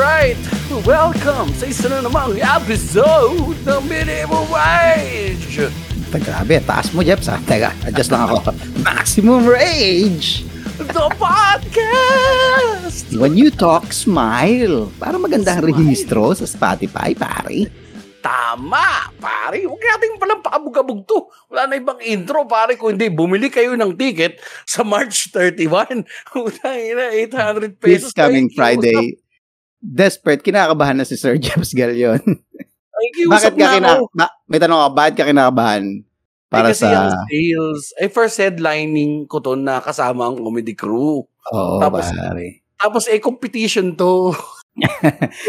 Alright, welcome sa isa na namang episode ng Minimum Wage! Grabe, taas mo, Jeps. Ha? Teka, adjust lang ako. Maximum Rage! The podcast! When you talk, smile. Para magandang rehistro sa Spotify, pare. Tama, pare. Huwag natin palang paabog-abog to. Wala na ibang intro, pare. Kung hindi, bumili kayo ng ticket sa March 31. Utang ina, 800 pesos. This coming Ay, Friday, desperate, kinakabahan na si Sir Jeps Galion. Ay, bakit ka na kina... ako. Ba- may tanong ako, bakit ka kinakabahan? Para eh, kasi sa... sales, eh first headlining ko to na kasama ang comedy crew. Oo, Tapos- pare. Tapos eh competition to.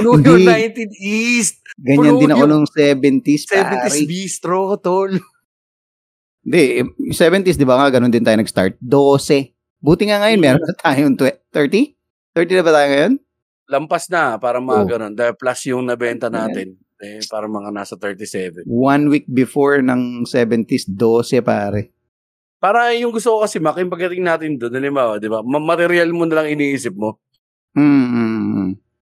Puno yung 19 East, Ganyan Puno din ako nung 70s, 70s pare. Bistro, tol. Hindi, yung 70s, di ba nga, ganun din tayo nag-start. 12. Buti nga ngayon, meron na tayong twe- 30? 30 na ba tayo ngayon? Lampas na para mga Oh. ganun. Dahil plus yung nabenta natin. Eh, para mga nasa 37. One week before ng 70s, 12 pare. Para yung gusto ko kasi, Mac, yung pagdating natin doon, halimbawa, di ba? Ma- Material mo na lang iniisip mo. Mm, mm, mm.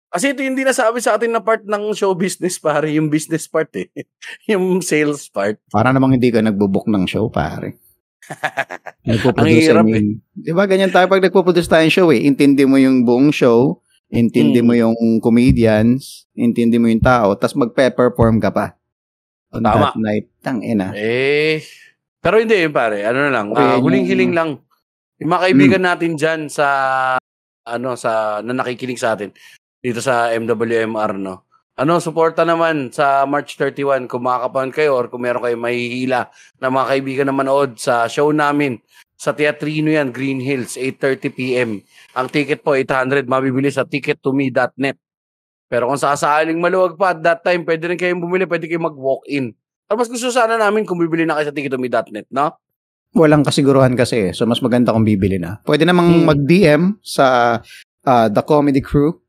Kasi ito hindi nasabi sa atin na part ng show business, pare. Yung business part eh. yung sales part. Para namang hindi ka nagbubook ng show, pare. Ang hirap I mean. Di ba, ganyan tayo pag nagpo-produce tayo ng show eh. Intindi mo yung buong show, intindi Mm. mo yung comedians, intindi mo yung tao, tapos magpe-perform ka pa. On Tama. that night. Tang ina. Eh, pero hindi yun pare. Ano na lang. Okay, ah, yun huling yung- hiling lang. Yung mga kaibigan natin dyan sa, ano, sa, na nakikinig sa atin. Dito sa MWMR, no. Ano, suporta naman sa March 31 kung makakapan kayo or kung meron kayo mahihila na mga kaibigan na manood sa show namin sa Teatrino yan, Green Hills, 8.30pm. Ang ticket po, 800, mabibili sa tickettome.net. Pero kung sasaling maluwag pa at that time, pwede rin kayong bumili, pwede kayong mag-walk-in. Pero mas gusto sana namin kung bibili na kayo sa tickettome.net, no? Walang kasiguruhan kasi eh. So, mas maganda kung bibili na. Pwede namang Hmm. mag-DM sa uh, The Comedy Crew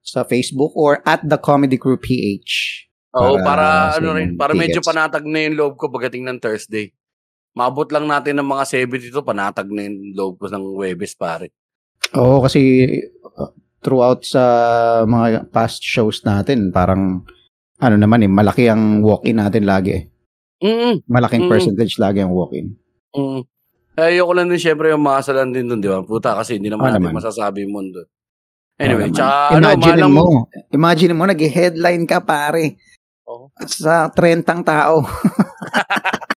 sa Facebook or at The Comedy Crew PH. Oo, Para para, ano rin, para medyo tickets. panatag na yung loob ko pagdating ng Thursday. Maabot lang natin ng mga 70 to, panatag na yung loob ko ng Webes, pare. Oo, kasi uh, throughout sa mga past shows natin, parang ano naman eh, malaki ang walk-in natin lagi eh. Mm Malaking Mm. percentage lagi ang walk-in. mm Eh, ayoko lang din syempre yung maasalan din dun, di ba? Puta, kasi hindi naman natin naman. masasabi mo dun. Anyway, Oo naman. tsaka ano, imagine malang mo, imagine mo, nag-headline ka pare Oo. sa 30 tao.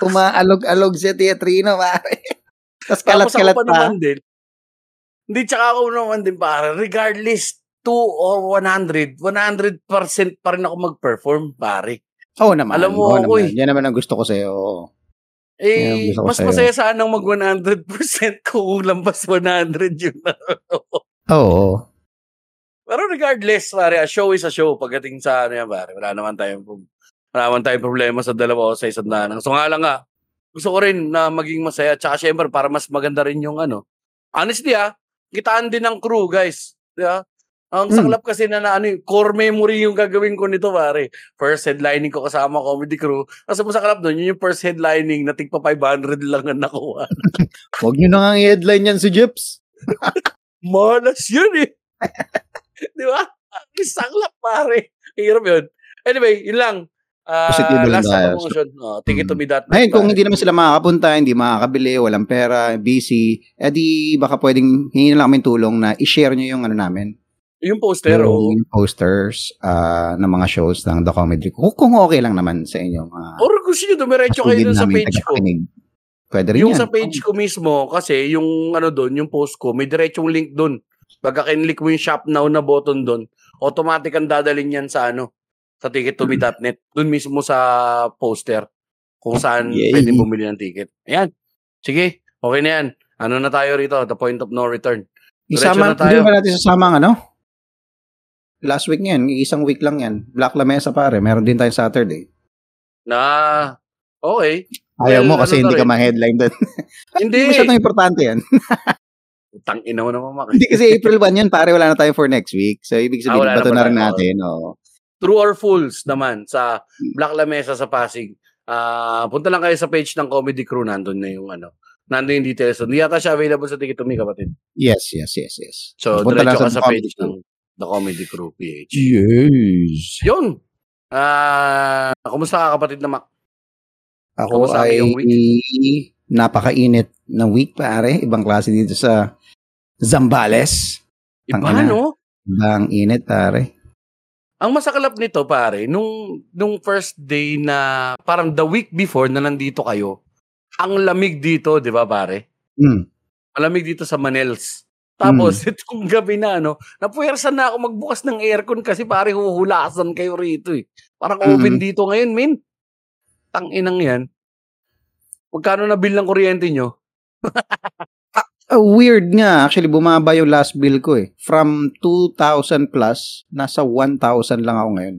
Umaalog-alog si Teatrino, pare. Tapos kalat-kalat pa naman din. Hindi, tsaka ako naman din, pare. Regardless, 2 or 100, 100% pa rin ako mag-perform, pare. Oo naman. Alam mo oo ako naman. eh. Yan naman ang gusto ko sa'yo. oo. Ang Eh, mas sa'yo. masaya sanang mag 100% kung lampas 100 yun. Oo. Pero regardless, pare, a show is a show. Pagdating sa ano yan, pare, wala naman tayong, naman tayong problema sa dalawa o sa isang danang. So nga lang nga, gusto ko rin na maging masaya. Tsaka syempre, para mas maganda rin yung ano. Honestly ah, kitaan din ng crew, guys. Di ba? Ang Hmm. saklap kasi na, na ano, eh, core memory yung gagawin ko nito, pare. First headlining ko kasama comedy crew. Kasi mo saklap doon, yun yung first headlining na tigpa 500 lang ang nakuha. Huwag nyo na nga i-headline yan si Jeps. Malas yun eh. Di ba? Ang saklap, pare. Hirap yun. Anyway, yun lang. Ah, Positibo lang tayo. promotion. Oh, ticket to me that Ngayon, kung hindi naman sila makakapunta, hindi makakabili, walang pera, busy, edi baka pwedeng hingi na lang kami tulong na i-share nyo yung ano namin. Yung poster, oh. yung posters ah, ng mga shows ng The Comedy Kung, kung okay lang naman sa inyo. mga Or gusto nyo, dumiretso kayo dun sa page ko. Pwede rin Yung yan. sa page ko mismo, kasi yung ano doon, yung post ko, may diretsong link doon. Pagka kinlik mo yung shop now na button doon, automatic ang dadalhin yan sa ano, sa tickettome.net. Doon mismo sa poster kung saan Yay. pwede bumili ng ticket. Ayan. Sige, okay na yan. Ano na tayo rito? The point of no return. Isama, Diretso na tayo. hindi ba natin sasama ang ano? Last week yan, isang week lang yan. Black Lamesa pare, meron din tayong Saturday. Na, okay. Ayaw Well, mo kasi ano hindi ka rin? ma-headline doon. Hindi. Masyadong importante yan. Tang ina mo naman, hindi kasi April 1 yun, pare, wala na tayo for next week. So, ibig Ah, sabihin, na bato pa na rin natin. Oo. True or Fools naman sa Black Lamesa sa Pasig. Ah, punta lang kayo sa page ng Comedy Crew nandun na yung ano. Nandun yung details. Hindi yata siya available sa Ticket to Me, kapatid. Yes, yes, yes, yes. So, Punta lang diretso ka sa page ng The Comedy Crew PH. Yes. Yun. Ah, kumusta ka kapatid na Mac? Ako Kamusta ay yung napakainit na week pare. Ibang klase dito sa Zambales. Iba, Tangina. no? Ibang init pare. Ang masakalap nito, pare, nung, nung first day na, parang the week before na nandito kayo, ang lamig dito, di ba, pare? Hmm. Malamig dito sa Manels. Tapos, itong gabi na, ano, napuwersa na ako magbukas ng aircon kasi pare, huhulasan kayo rito, eh. Parang open Mm. dito ngayon, min. Tanginang yan. Magkano na bill ng kuryente nyo? Ah, weird nga. Actually, bumaba yung last bill ko eh. From 2,000 plus, nasa 1,000 lang ako ngayon.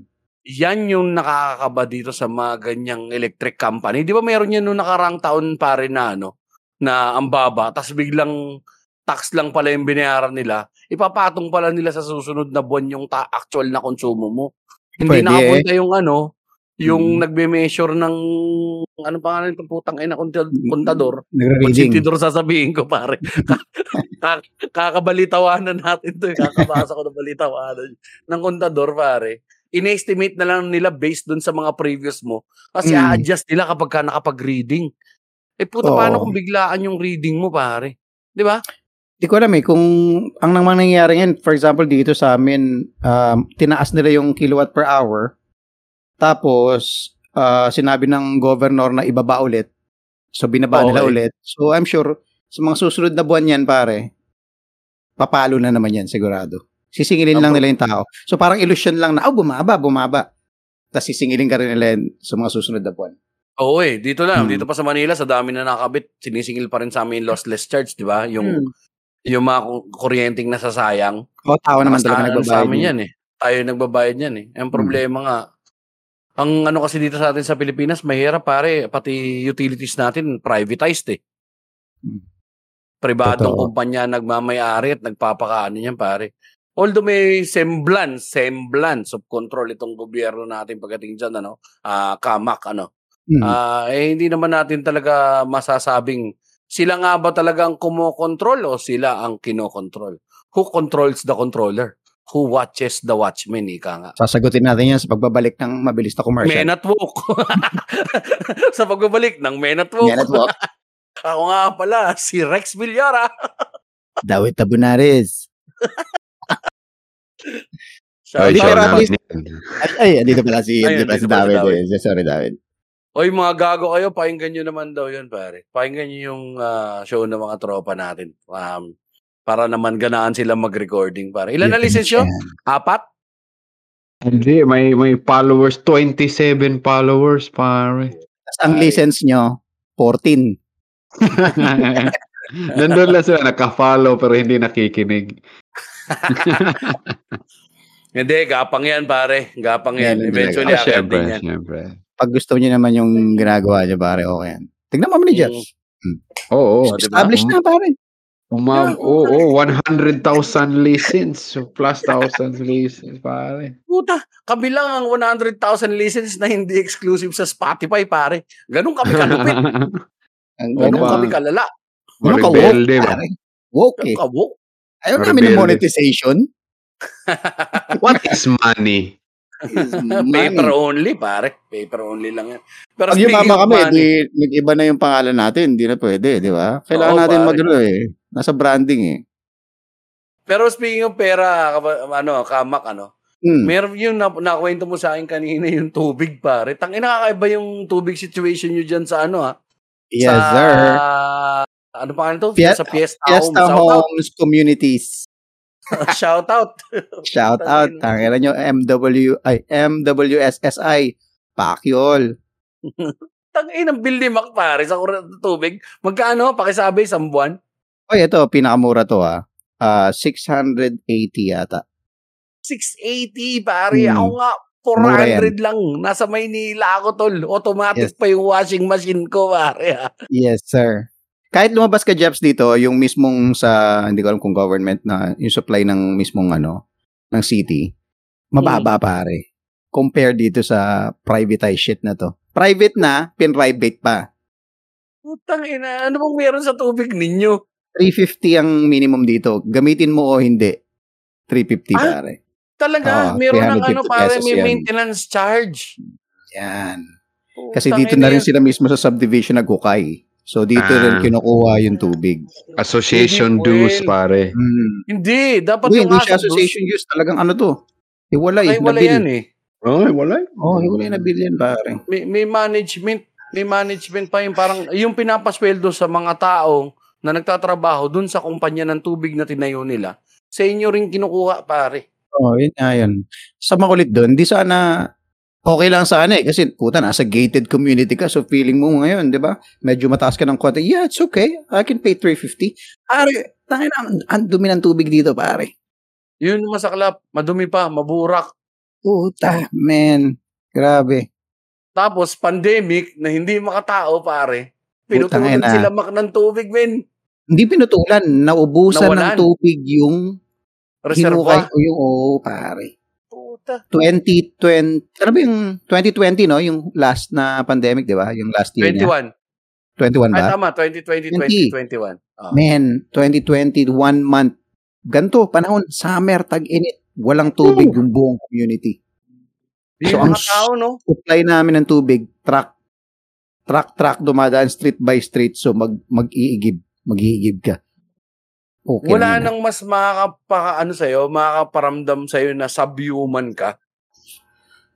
Yan yung nakakakaba dito sa mga ganyang electric company. Di ba meron yan nung nakarang taon pare na ano, na ang baba, tapos biglang tax lang pala yung binayaran nila, ipapatong pala nila sa susunod na buwan yung ta- actual na konsumo mo. Hindi Pwede nakapunta yung ano, yung Mm. nagbe-measure ng ano pa nga itong putang ina konta- kontador. Nagre-reading. Kontidor sasabihin ko pare. Kak- Kakabalitawanan natin to. eh. Kakabasa ko ng balitawanan ng kontador pare. In-estimate na lang nila based dun sa mga previous mo. Kasi Mm. a-adjust nila kapag ka nakapag-reading. Eh puta, Oo. paano kung biglaan yung reading mo pare? Di ba? Di ko alam eh, kung ang namang nangyayari ngayon, for example, dito sa amin, um, tinaas nila yung kilowatt per hour, tapos ah, sinabi ng governor na ibaba ulit, so binaba nila Okay. ulit. So I'm sure, sa mga susunod na buwan yan, pare, papalo na naman yan, sigurado. Sisingilin lang Apo. nila yung tao. So parang illusion lang na, oh, bumaba, bumaba. Tapos sisingilin ka rin nila yan sa mga susunod na buwan. Oo eh, dito lang. Hmm. Dito pa sa Manila, sa dami na nakakabit, sinisingil pa rin sa amin yung lossless charge, di ba? Yung, Hmm. yung mga ku- kuryenteng nasasayang. O, tao naman talaga sa nagbabayad. amin yun. yan eh. Tayo nagbabayad yan eh. Ang problema nga, ang ano kasi dito sa atin sa Pilipinas, mahirap pare, pati utilities natin, privatized eh. Hmm. Pribadong Totoo. kumpanya nagmamayari at nagpapakaano yan pare. Although may semblance, semblance of control itong gobyerno natin pagdating dyan, ano, ah kamak, ano. Hmm. Ah, eh, hindi naman natin talaga masasabing sila nga ba talaga ang kumokontrol o sila ang kinokontrol? Who controls the controller? Who watches the watchman? Ika nga. Sasagutin natin yan sa pagbabalik ng mabilis na commercial. Men at Walk. Sa pagbabalik ng Men at Walk. Men at Walk. Ako nga pala, si Rex Villara. Dawit Tabunares. Hindi, out pero at naman. least- Ay, ay, andito pala si, Ayun, andito pala si David. David. eh. Sorry, David. Oy, mga gago kayo, pakinggan nyo naman daw yun, pare. Pakinggan nyo yung ah, show ng mga tropa natin. Um, para naman ganaan sila mag-recording, pare. Ilan na license nyo? Apat? Hindi, may may followers, 27 followers, pare. Tapos ang Ay. license nyo, 14. Nandun lang sila, naka-follow pero hindi nakikinig. Hindi, gapang yan, pare. Gapang yan. Eventually, akit syempre, yan. syempre. Pag gusto niyo naman yung ginagawa niyo, pare, okay yan. Tignan mo ni Jeff. Oo. Oh, diba? Established na, pare. Umab oo, 100,000 listens. So plus thousands listens, pare. Puta, kami lang ang 100,000 listens na hindi exclusive sa Spotify, pare. Ganun kami kalupit. Ganun pa. kami kalala. Ganun ka woke, pare. Woke eh. Ganun. Ayaw namin ng monetization. What is money? Is Paper money. only, pare. Paper only lang yan. Pero Pag yumama kami, money, di, nag-iba na yung pangalan natin. Hindi na pwede, di ba? Kailangan Oo, natin pare. magano eh. Nasa branding eh. pero speaking of pera, ano, kamak, ano, Hmm. meron yung na, nakwento mo sa akin kanina yung tubig, pare. Tangina kakaiba yung tubig situation nyo dyan sa ano, ha? Yes, sa, sir. Ano pa to? Fiesta- sa Fiesta, Fiesta Home. Homes Communities. Shout out. Shout out. Tangina nyo, MW, ay, MWSSI. Pakyol. Tangin ang bill ni Mac, pare, sa tubig. Magkano? Pakisabi, isang buwan? Oy, ito, pinakamura to ah. Ah, 680 yata. 680, pare. Hmm. Ako nga, Mura 400 lang. Nasa Maynila ako, tol. Automatic Yes. pa yung washing machine ko, pare. ha? Yes, sir. Kahit lumabas ka, Jeps, dito, yung mismong sa, hindi ko alam kung government na, yung supply ng mismong ano, ng city, mababa pare. Compare dito sa privatized shit na to. Private na, pin-private pa. Putang ina, ano bang meron sa tubig ninyo? 350 ang minimum dito. Gamitin mo o hindi. 350 Ah? pare. Talaga, Oo, meron ng 350 ano, pare, may yan. maintenance charge. Yan. Kasi dito na rin sila mismo sa subdivision nagkukay. So dito Ah. rin kinukuha yung tubig. Association Hindi, dues, well. pare. Hmm. Hindi, dapat yung hindi siya association use. Talagang ano to. Hiwalay. Ay, na wala bill. yan eh. Oh, wala. Oh, hiwalay na bill yan, pare. May, may management, may management pa yung parang, yung pinapasweldo sa mga taong na nagtatrabaho dun sa kumpanya ng tubig na tinayo nila, sa inyo rin kinukuha, pare. Oh, yun nga yun. Sa makulit doon, di sana okay lang sana eh. Kasi puta, nasa gated community ka. So feeling mo ngayon, di ba? Medyo mataas ka ng konti. Yeah, it's okay. I can pay 350. Pare, tangin ang, ang dumi ng tubig dito, pare. Yun masaklap, madumi pa, maburak. Puta, man. Grabe. Tapos, pandemic na hindi makatao, pare. Pinutulan sila mak ng tubig, men. Hindi pinutulan. Naubusan Nawalan. ng tubig yung Reserva. o yung, oo, pare. Puta. 2020, ano ba yung 2020, no? Yung last na pandemic, di ba? Yung last year niya. 21. 21 Ay, ba? tama. 2020, 2021. Oh. Men, 2020, one month. Ganto, panahon, summer, tag-init. Walang tubig yung buong community. Yung So, ang tao, no? Supply namin ng tubig, truck, truck, truck, dumadaan street by street. So, mag, mag-iigib. Mag-iigib ka. Okay Wala na. nang mas makakapa, ano sa'yo, makakaparamdam sa'yo na subhuman ka.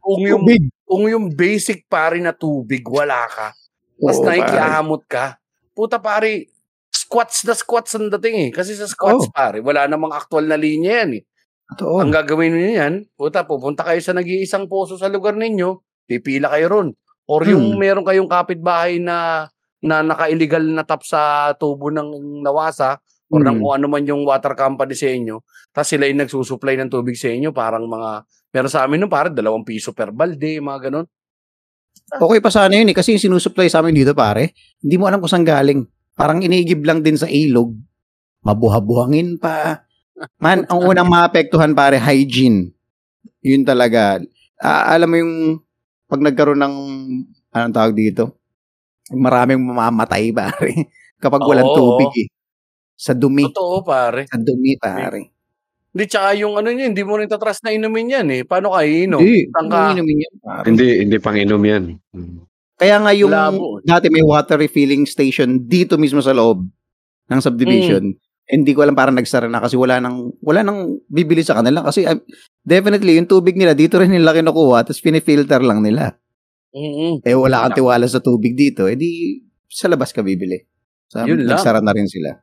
Kung yung, Tubig. kung yung basic pare na tubig, wala ka. Tapos nakikiamot ka. Puta pare, squats na squats ang dating eh. Kasi sa squats Oo. pare, wala namang actual na linya yan eh. Totoo. Ang gagawin niyo yan, puta, pupunta kayo sa nag-iisang poso sa lugar ninyo, pipila kayo ron. Or yung Hmm. meron kayong kapitbahay na na naka-illegal na tap sa tubo ng nawasa or ng Hmm. kung ano man yung water company sa inyo, tapos sila yung nagsusupply ng tubig sa inyo, parang mga, meron sa amin nun, parang dalawang piso per balde, mga ganun. Okay pa sana yun eh. Kasi yung sinusupply sa amin dito, pare, hindi mo alam kung saan galing. Parang iniigib lang din sa ilog. Mabuha-buhangin pa. Man, ang unang maapektuhan, pare, hygiene. Yun talaga. Ah, alam mo yung pag nagkaroon ng, anong tawag dito? Maraming mamamatay, pare. Kapag walang Oo. tubig eh. Sa dumi. Totoo, pare. Sa dumi, pare. Hindi, tsaka yung ano niya, hindi mo rin tatras na inumin yan eh. Paano ka iinom? Hindi. Saan Hindi ka? inumin yan, pare. Hindi, hindi pang inom yan. Mm. Kaya nga yung Labo. dati may water refilling station dito mismo sa loob ng subdivision. Hindi ko alam parang nagsara na kasi wala nang wala nang bibili sa kanila kasi uh, definitely yung tubig nila dito rin nila kinukuha tapos pinifilter lang nila. Mm-mm. Eh wala kang tiwala sa tubig dito, eh di sa labas ka bibili. Sa, Yun lang. nagsara na rin sila.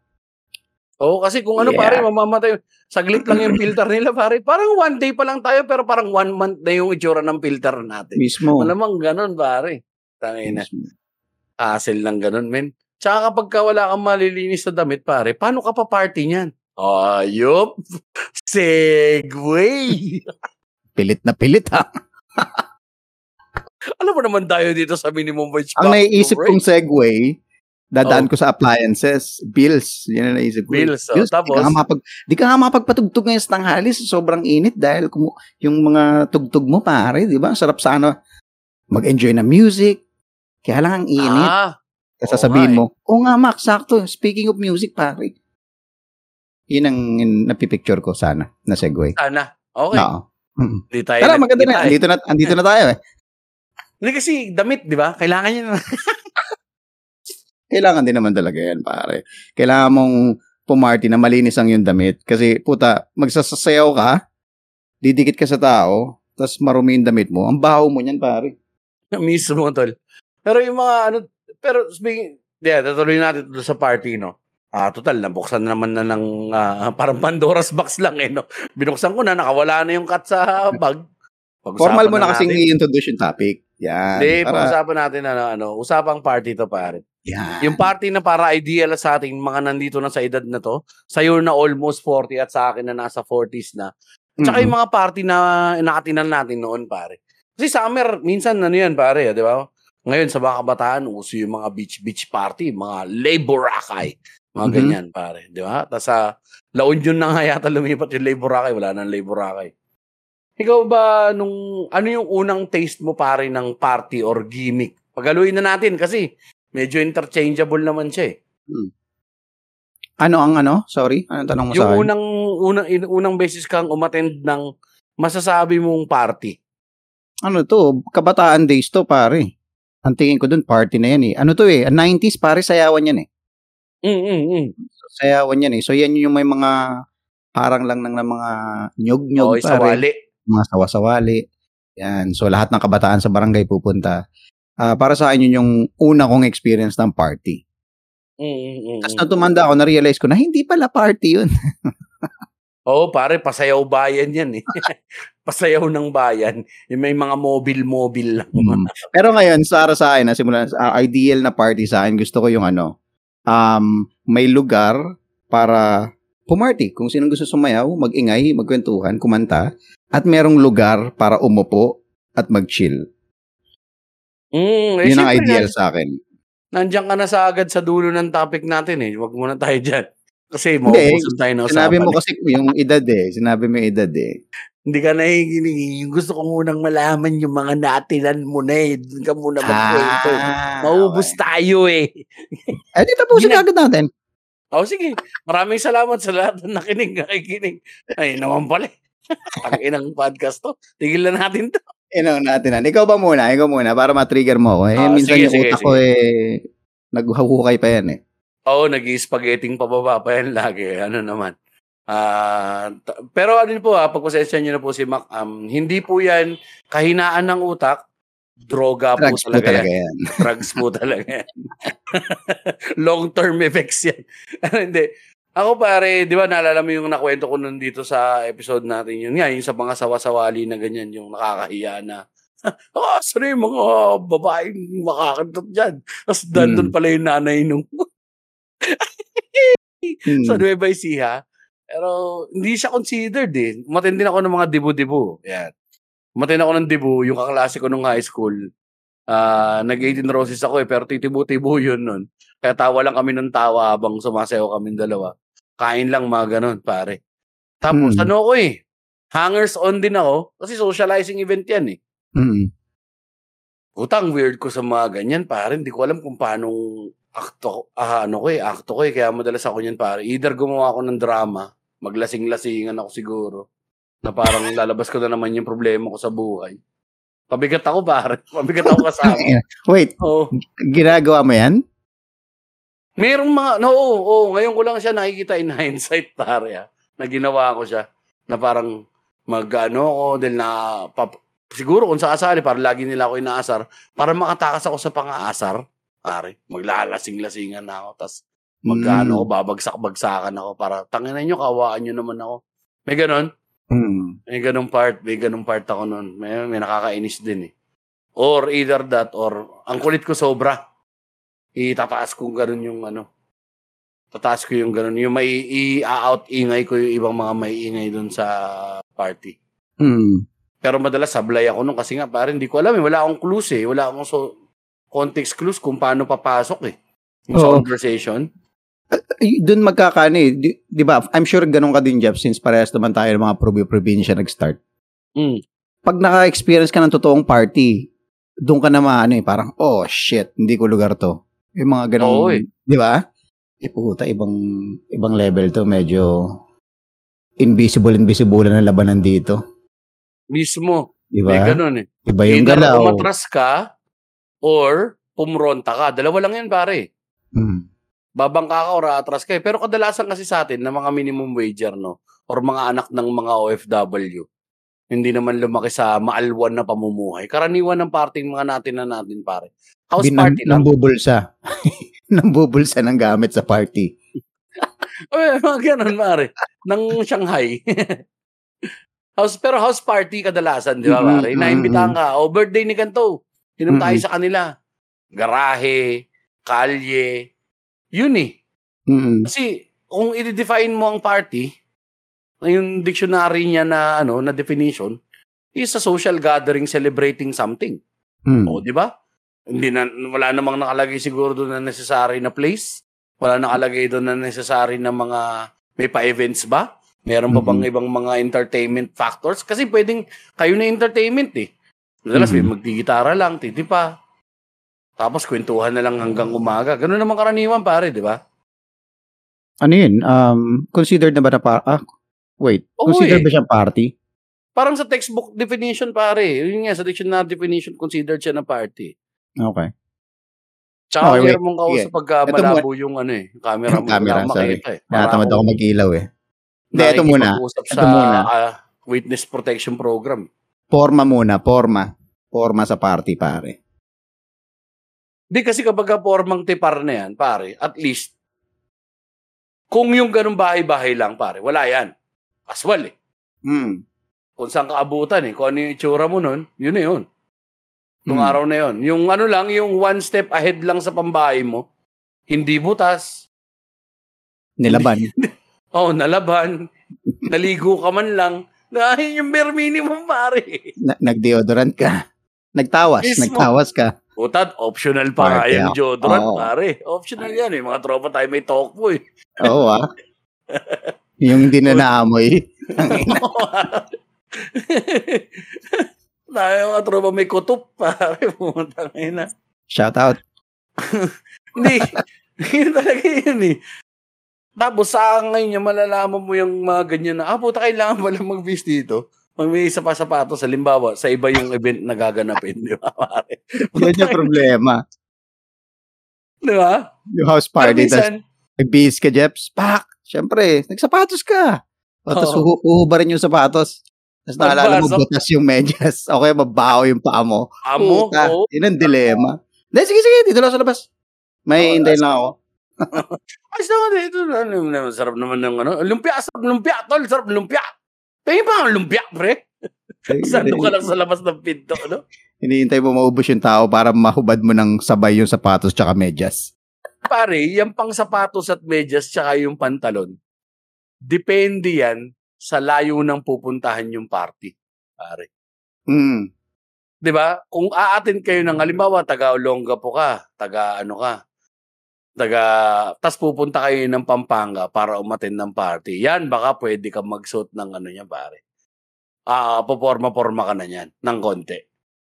Oo, kasi kung ano Yeah. pare, mamamatay. Saglit lang yung filter nila pare. Parang one day pa lang tayo pero parang one month na yung itsura ng filter natin. Mismo. Malamang ganun pare. Tangina. Hassle lang ganun, men. Tsaka kapag ka wala kang malilinis na damit pare, paano ka pa party niyan? Ayop! Segway! Pilit na pilit ha. Alam mo naman tayo dito sa minimum wage. Ang naiisip to kong segue, dadaan Oh. ko sa appliances, bills. Yan ang naisip ko. Bills, oh. Di Tapos? ka nga, mapag, di ka nga mapagpatugtug ngayon sa tanghali sa sobrang init dahil kung, yung mga tugtug mo pare, di ba? Sarap sana mag-enjoy ng music. Kaya lang ang init. Ah, Kasi sasabihin nga mo, oo nga Max, sakto. Speaking of music, pare. Yun ang napipicture ko sana na segue. sana. Okay. Oo. Mm. Hindi tayo Tara, maganda na. Andito na, andito na tayo eh. Hindi kasi damit, di ba? Kailangan niya na. Kailangan din naman talaga yan, pare. Kailangan mong pumarty na malinis ang yung damit. Kasi, puta, magsasasayaw ka, didikit ka sa tao, tapos marumi yung damit mo. Ang baho mo niyan, pare. Mismo, tol. Pero yung mga ano, pero speaking, yeah, tutuloy natin doon sa party, no? Ah, total, nabuksan naman na ng ah, parang Pandora's box lang eh, no? Binuksan ko na, nakawala na yung cut sa bag. Pag-usapan Formal mo na kasi natin. i-introduce yung topic. Yan. Hindi, para, pag-usapan natin ano, ano, usapang party to, pare. yan. Yung party na para ideal sa ating mga nandito na sa edad na to, sa'yo na almost 40 at sa akin na nasa 40s na. Tsaka Mhm. yung mga party na nakatinan natin noon, pare. Kasi summer, minsan ano yan, pare, di ba? Ngayon, sa mga kabataan, uso yung mga beach-beach party, mga laborakay, mga Mhm. ganyan, pare. Di ba? Tapos sa La Union na nga yata lumipat yung laborakay, wala nang laborakay. Ikaw ba, nung, ano yung unang taste mo, pare, ng party or gimmick? Pagaluin na natin kasi medyo interchangeable naman siya eh. Ano ang ano? Sorry? Anong tanong mo sa Yung akin? unang unang in- unang beses kang umattend ng masasabi mong party? Ano to, kabataan days to, pare. Ang tingin ko dun, party na yan eh. Ano to eh, 90s, pare, sayawan yan eh. Mm, mm, mm. Sayawan yan eh. So, yan yung may mga parang lang ng, ng mga nyog-nyog, sa pare. wali. Mga sawasawali. Yan. So, lahat ng kabataan sa barangay pupunta. Ah, para sa akin, yun yung una kong experience ng party. Mm, mm, mm, Tapos nung tumanda ako, na-realize ko na hindi pala party yun. Oo, pare, pasayaw bayan yan eh. pasayaw ng bayan. Yung may mga mobile-mobile lang. Mm. Pero ngayon, para sa akin, na simula, ah, ideal na party sa akin, gusto ko yung ano, um, may lugar para pumarty. Kung sino gusto sumayaw, magingay, magkwentuhan, kumanta, at merong lugar para umupo at mag-chill. Mm, eh, Yun ang ideal nan- sa akin. Nandiyan ka na sa agad sa dulo ng topic natin eh. Huwag muna tayo dyan. Kasi Hindi, maubusan tayo ng Sinabi mo kasi yung edad eh. Sinabi mo yung edad eh. Hindi ka nahihinig. Gusto ko munang malaman yung mga natilan mo na eh. Doon ka muna magkwento. Maubos tayo eh. Eh, di tapusin agad natin. O sige, maraming salamat sa lahat ng nakinig, nakikinig. Ay, naman pala. Ang inang podcast to. Tigil na natin to. Ino natin na. Ikaw ba muna? Ikaw muna para ma-trigger mo ako. Eh, Ah, minsan sige, yung sige, utak ko eh, naghuhukay pa yan eh. Oo, nag-spaghetting pababa pa yan lagi. Ano naman. Ah, t- pero ano po ha, pagpasensya nyo na po si Mac, um, hindi po yan kahinaan ng utak, droga po Drugs po talaga, talaga yan. yan. Drugs po talaga yan. Long-term effects yan. Ano, hindi. Ako pare, di ba naalala mo yung nakwento ko nun dito sa episode natin yun nga, yung sa mga sawasawali na ganyan, yung nakakahiya na ah, saan yung mga babaeng makakantot dyan? Tapos dandun Hmm. pala yung nanay nung Hmm. sa Nueva Ecija. Pero hindi siya considered eh. Matindi ako ng mga dibu-dibu. Yan. Matindi ako ng dibu, yung kaklase ko nung high school. Ah, nag-18 roses ako eh, pero titibu-tibu yun nun. Kaya tawa lang kami ng tawa habang sumasayaw kami dalawa. Kain lang mga ganun, pare. Tapos Hmm. ano ko eh, hangers on din ako kasi socializing event yan eh. Mm. Utang weird ko sa mga ganyan, pare. Hindi ko alam kung paano akto, ah, ano ko eh, akto ko eh. Kaya madalas ako yan, pare. Either gumawa ako ng drama, maglasing-lasingan ako siguro, na parang lalabas ko na naman yung problema ko sa buhay. Pabigat ako, pare. Pabigat ako kasama. Wait, Oo. ginagawa mo yan? Merong mga, no, oo, oo, ngayon ko lang siya nakikita in hindsight, pare, ah, na ginawa ko siya, na parang mag-ano ko, dahil na, pap, siguro kung sa asali, para lagi nila ako inaasar, para makatakas ako sa pang-aasar, pare, maglalasing-lasingan na ako, tas mag-ano ako, Mm. babagsak-bagsakan ako, para, tanginan nyo, kawaan nyo naman ako. May ganon, Mm. may ganong part, may ganong part ako nun, may, may nakakainis din eh. Or either that, or, ang kulit ko sobra, itataas ko ganun yung ano, tataas ko yung ganun, yung may i-out ingay ko yung ibang mga may ingay dun sa party. Mm. Pero madalas sablay ako nung kasi nga parang hindi ko alam eh, wala akong clues eh, wala akong so, context clues kung paano papasok eh. Yung sa Oo. conversation. Doon magkakano eh. Di, di ba? I'm sure ganun ka din, Jeff, since parehas naman tayo ng mga probi-probinsya nag-start. Mm. Pag naka-experience ka ng totoong party, doon ka na maano eh, parang, oh shit, hindi ko lugar to. Yung mga ganun, Oo eh. di ba? Eh puta, ibang, ibang level to, medyo invisible, invisible na labanan dito. Mismo. Di May ba? ganun eh. Iba yung Either galaw. umatras ka or pumronta ka. Dalawa lang yan pare. Mm. Babangka ka or atras ka. eh. Pero kadalasan kasi sa atin, na mga minimum wager, no? Or mga anak ng mga OFW, hindi naman lumaki sa maalwan na pamumuhay. Karaniwan ng parting mga natin na natin, pare. House Bin- party lang. Nambubulsa. Nambubulsa ng gamit sa party. Eh, mga ganun, pare. Ng Shanghai. house, pero house party kadalasan, di ba, pare? mm, Naimbitahan ka. O birthday ni Kanto. Inom tayo Mm. sa kanila. Garahe, kalye. Yun eh. Mm. Kasi kung i-define mo ang party, yung dictionary niya na ano na definition is a social gathering celebrating something. Mm. O, di ba? Hindi na wala namang nakalagay siguro doon na necessary na place. Wala nakalagay doon na necessary na mga may pa-events ba? Meron pa bang Mhm. ibang mga entertainment factors? Kasi pwedeng kayo na entertainment eh. Madalas Mhm. may magtigitara lang, titipa. Tapos kwentuhan na lang hanggang umaga. Ganun naman karaniwan pare, di ba? Ano yun? Um, considered na ba na pa... Ah, wait. Oo considered eh. ba siyang party? Parang sa textbook definition, pare. Yun nga, sa dictionary definition, considered siya na party. Okay. Tsaka Okay, wait. mong kausap Sige. pagka Ito malabo yung ano eh, camera mo. Camera, sorry. makita eh. Natamad ako mag-ilaw eh. Hindi, ito muna. Ito sa muna. ah, witness protection program. Forma muna, forma. Forma sa party, pare. Di kasi kapag ka formang tipar na yan, pare, at least, kung yung ganun bahay-bahay lang, pare, wala yan. Aswal eh. Hmm. Kung saan ka abutan eh. Kung ano yung itsura mo nun, yun na yun. Nung Hmm. araw na yun. Yung ano lang, yung one step ahead lang sa pambahay mo, hindi butas, Nilaban. oh, nalaban, naligo ka man lang, dahil yung bare minimum, pare. Na- nag-deodorant ka. Nagtawas. Mismo. Nagtawas ka. Utad, optional pa yung ako. deodorant, Oo. pare. Optional yan eh. Mga tropa tayo may talk po eh. Oo ah. yung hindi na naamoy. tayo mga tropa may kutup, pare. Pumunta ngayon na. Shout out. Hindi. Yun talaga yun eh. Tapos sa ngayon malalaman mo yung mga ganyan na, ah, puta, kailangan pala mag-bis dito. Pag may isa pa sapatos, halimbawa, sa iba yung event na gaganapin, di ba, pare? Yan yung problema. Di ba? Yung house party, minsan, nagbihis ka, Jeps. Pak! Siyempre, nagsapatos ka. Tapos Oo. uhu- uhubarin yung sapatos. Tapos naalala mo, butas yung medyas. O kaya mabaho yung paa mo. amo, Puta, oh, yun ang dilema. Hindi, sige, sige, dito lang sa labas. May Oo, hintay lang ako. Ay, sa dito, ano, ano, sarap naman ng ano, lumpia, sarap lumpia, tol, sarap lumpia. Tingin pa ang lumpia, pre. Sando ka lang sa labas ng pinto, ano? Hinihintay mo maubos yung tao para mahubad mo ng sabay yung sapatos tsaka medyas. Pare, yung pang sapatos at medyas tsaka yung pantalon, depende yan sa layo ng pupuntahan yung party. Pare. Mm. 'Di ba? Kung aatin kayo ng halimbawa taga Olongapo ka, taga ano ka, taga tas pupunta kayo ng Pampanga para umatin ng party. Yan baka pwede ka magsuot ng ano niya, pare. Ah, poporma-porma ka na niyan ng konti.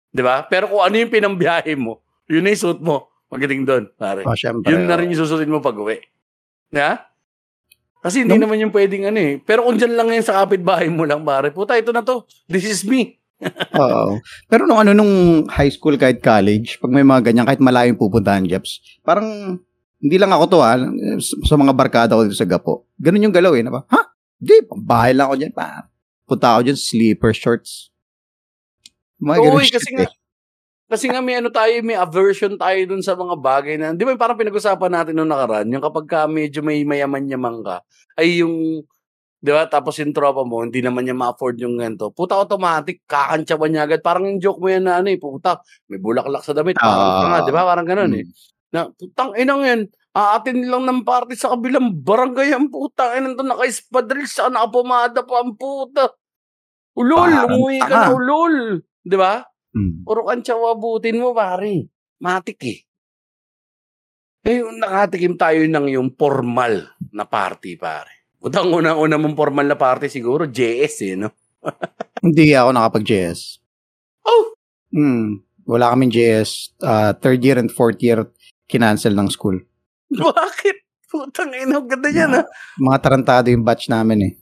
'Di ba? Pero kung ano yung pinambiyahe mo, yun na yung suit mo. Magaling doon, pare. O, syempre. Yun na rin yung susutin mo pag uwi. Ha? Kasi hindi No. naman yung pwedeng ano eh. Pero kung dyan lang yan sa kapitbahay mo lang, pare, puta, ito na to. This is me. Oo. Pero nung ano, nung high school kahit college, pag may mga ganyan, kahit malayong pupuntahan, Jeps, parang, hindi lang ako to ha, sa, mga barkada ko dito sa Gapo. Ganun yung galaw eh. Na ba? Ha? Hindi, bahay lang ako dyan. Pa. Punta ako dyan, sleeper shorts. Mga Oo, ganun eh, shit kasi nga, eh. kasi nga may ano tayo, may aversion tayo dun sa mga bagay na, di ba yung parang pinag-usapan natin nung nakaraan, yung kapag ka medyo may mayaman-yaman ka, ay yung, di ba, tapos yung tropa mo, hindi naman niya ma-afford yung ganito. Puta, automatic, kakantsawan niya agad. Parang yung joke mo yan na ano eh, puta, may bulaklak sa damit, parang Ah. tanga, di ba? Parang ganun eh. Na putang inang yan, aatin lang ng party sa kabilang barangay ang puta. Inang to naka-espadril sa nakapumada pa ang puta. Ulol, Parang umuwi ka na ulol. Di ba? Mm. Puro kantsaw abutin mo, pare. Matik eh. Eh, nakatikim tayo ng yung formal na party, pare. Butang una-una mong formal na party siguro, JS eh, no? Hindi ako nakapag-JS. Oh! Hmm. Wala kaming JS. Uh, third year and fourth year, kinancel ng school. Bakit? Putang ina, ganda yan, ha? Mga tarantado yung batch namin eh.